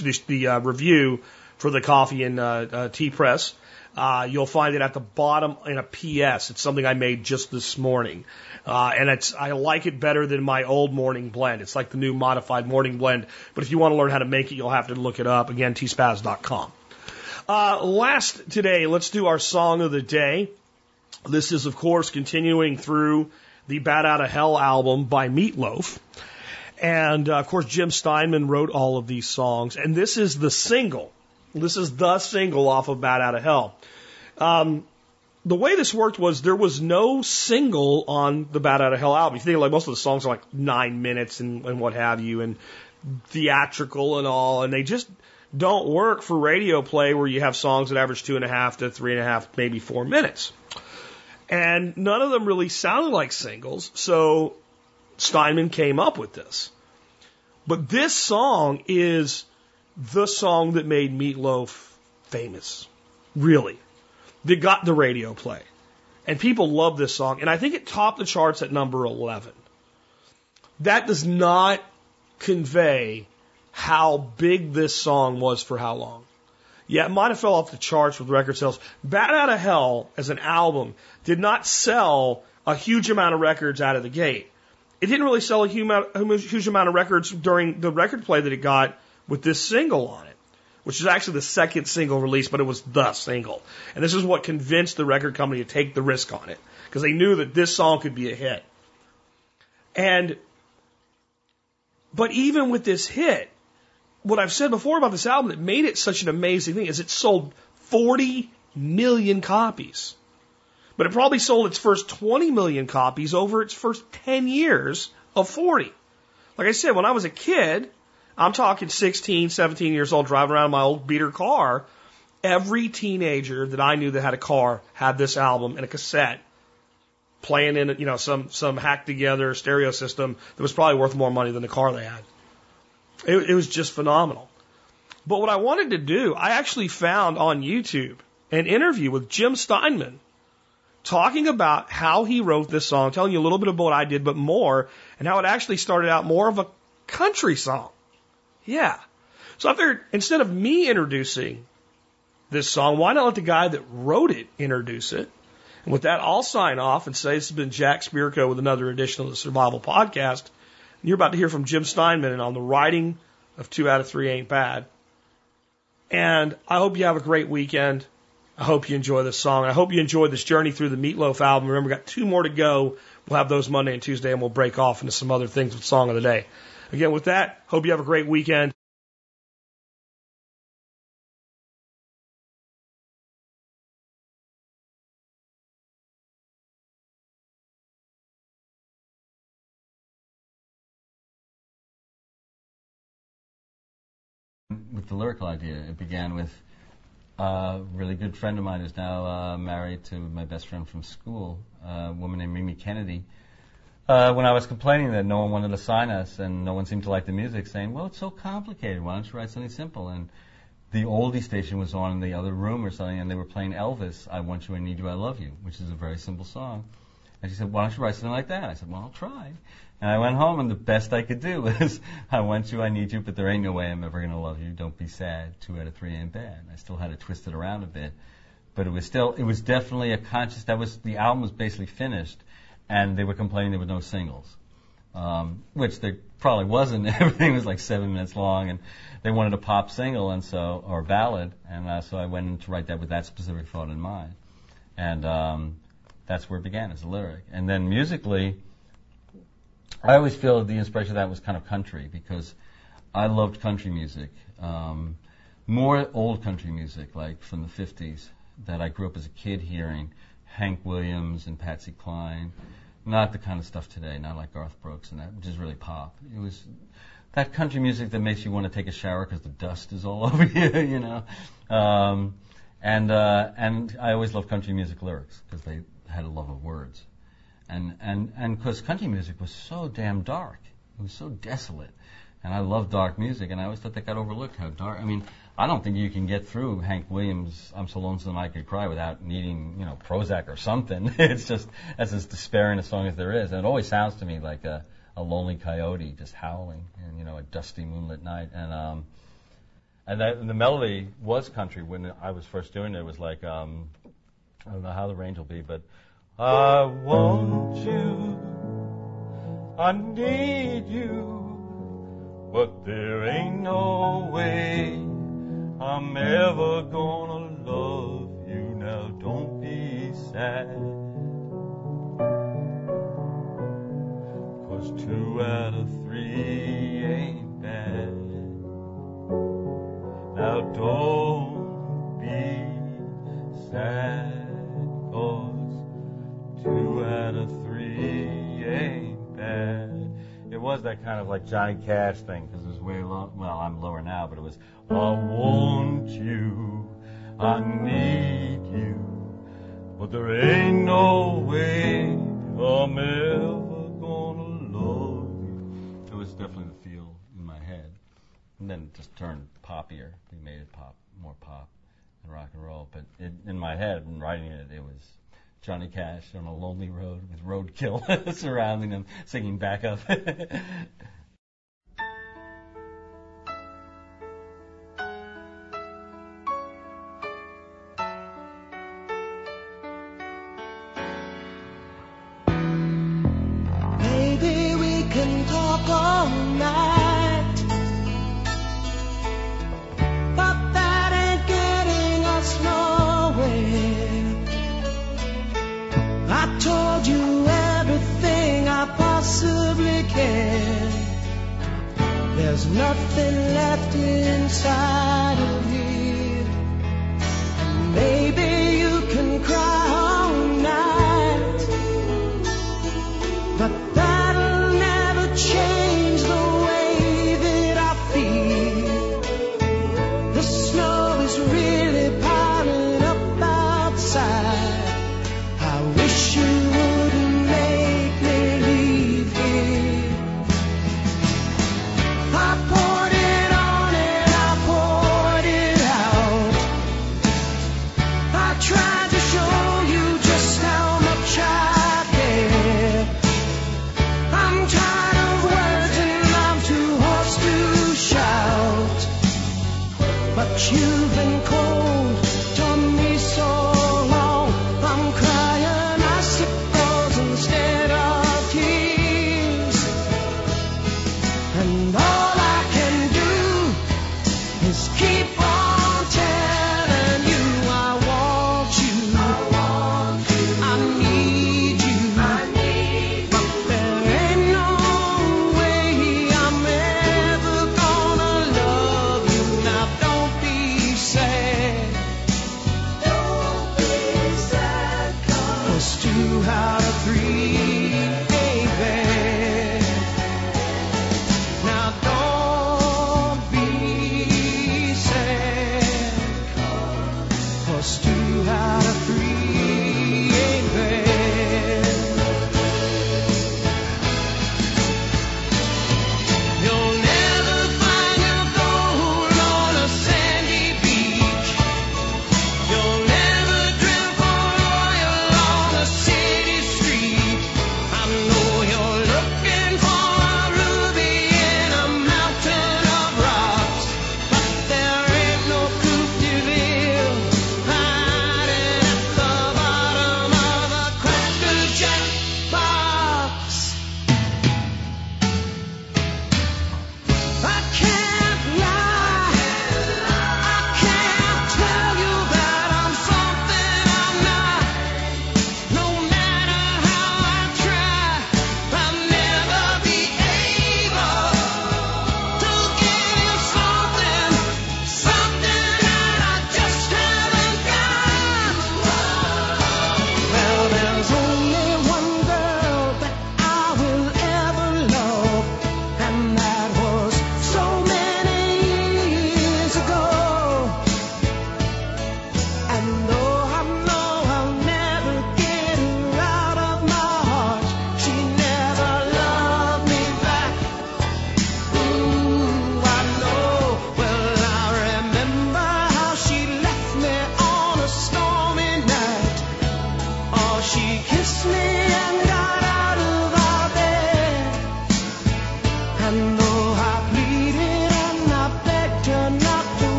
this the uh, review for the coffee and uh, uh, tea press. Uh, you'll find it at the bottom in a PS. It's something I made just this morning, uh, and it's I like it better than my old morning blend. It's like the new modified morning blend. But if you want to learn how to make it, you'll have to look it up again. tspaz.com. Uh, last today, let's do our song of the day. This is, of course, continuing through the Bat Out of Hell album by Meatloaf. And uh, of course, Jim Steinman wrote all of these songs. And this is the single. This is the single off of Bat Out of Hell. Um, the way this worked was there was no single on the Bat Out of Hell album. You think like most of the songs are like nine minutes and, and what have you, and theatrical and all, and they just don't work for radio play where you have songs that average two and a half to three and a half, maybe four minutes. And none of them really sounded like singles, so Steinman came up with this. But this song is the song that made Meatloaf famous. Really. That got the radio play. And people love this song. And I think it topped the charts at number 11. That does not convey how big this song was for how long. Yeah, it might have fell off the charts with record sales. Bat Out of Hell as an album did not sell a huge amount of records out of the gate. It didn't really sell a huge amount, of records during the record play that it got with this single on it, which is actually the second single release, but it was the single. And this is what convinced the record company to take the risk on it because they knew that this song could be a hit. And, but even with this hit, what I've said before about this album that made it such an amazing thing is it sold 40 million copies. But it probably sold its first 20 million copies over its first 10 years of 40. Like I said, when I was a kid, I'm talking 16, 17 years old, driving around my old beater car. Every teenager that I knew that had a car had this album and a cassette playing in, you know, some, some hacked together stereo system that was probably worth more money than the car they had. It, it was just phenomenal. But what I wanted to do, I actually found on YouTube an interview with Jim Steinman talking about how he wrote this song, telling you a little bit about what I did, but more, and how it actually started out more of a country song. Yeah. So I figured instead of me introducing this song, why not let the guy that wrote it introduce it? And with that, I'll sign off and say this has been Jack Spirko with another edition of the Survival Podcast. You're about to hear from Jim Steinman and on the writing of Two Out of Three Ain't Bad. And I hope you have a great weekend. I hope you enjoy this song. I hope you enjoy this journey through the Meatloaf album. Remember, we've got two more to go. We'll have those Monday and Tuesday, and we'll break off into some other things with Song of the Day. Again, with that, hope you have a great weekend. The lyrical idea. It began with a really good friend of mine who's now uh, married to my best friend from school, a woman named Mimi Kennedy. Uh, when I was complaining that no one wanted to sign us and no one seemed to like the music, saying, "Well, it's so complicated. Why don't you write something simple?" And the oldie station was on in the other room or something, and they were playing Elvis, "I Want You, I Need You, I Love You," which is a very simple song. And she said, "Why don't you write something like that?" I said, "Well, I'll try." And I went home, and the best I could do was, "I want you, I need you, but there ain't no way I'm ever gonna love you. Don't be sad. Two out of three ain't bad." I still had to twist it around a bit, but it was still, it was definitely a conscious. That was the album was basically finished, and they were complaining there were no singles, um, which there probably wasn't. Everything was like seven minutes long, and they wanted a pop single, and so or ballad, and uh, so I went in to write that with that specific thought in mind, and um, that's where it began as a lyric, and then musically. I always feel the inspiration of that was kind of country because I loved country music. Um, more old country music, like from the 50s, that I grew up as a kid hearing. Hank Williams and Patsy Cline. Not the kind of stuff today, not like Garth Brooks and that, which is really pop. It was that country music that makes you want to take a shower because the dust is all over you, you know. Um, and uh, and I always loved country music lyrics because they had a love of words and and and because country music was so damn dark, it was so desolate, and I love dark music, and I always thought that got overlooked. How dark? I mean, I don't think you can get through Hank Williams' "I'm So Lonesome I Could Cry" without needing you know Prozac or something. it's just that's as despairing a song as there is, and it always sounds to me like a a lonely coyote just howling in you know a dusty moonlit night, and um. And, that, and the melody was country when I was first doing it. It was like um, I don't know how the range will be, but I want you, I need you, but there ain't no way I'm ever gonna love you. Now don't be sad. Cause two out of three ain't bad. Now don't be sad, three ain't bad. It was that kind of like Johnny Cash thing because it was way low. Well, I'm lower now, but it was I want you, I need you, but there ain't no way I'm ever gonna love you. It was definitely the feel in my head, and then it just turned poppier. We made it pop, more pop and rock and roll. But it, in my head, when writing it, it was Johnny Cash on a lonely road with roadkill surrounding him, singing backup. Maybe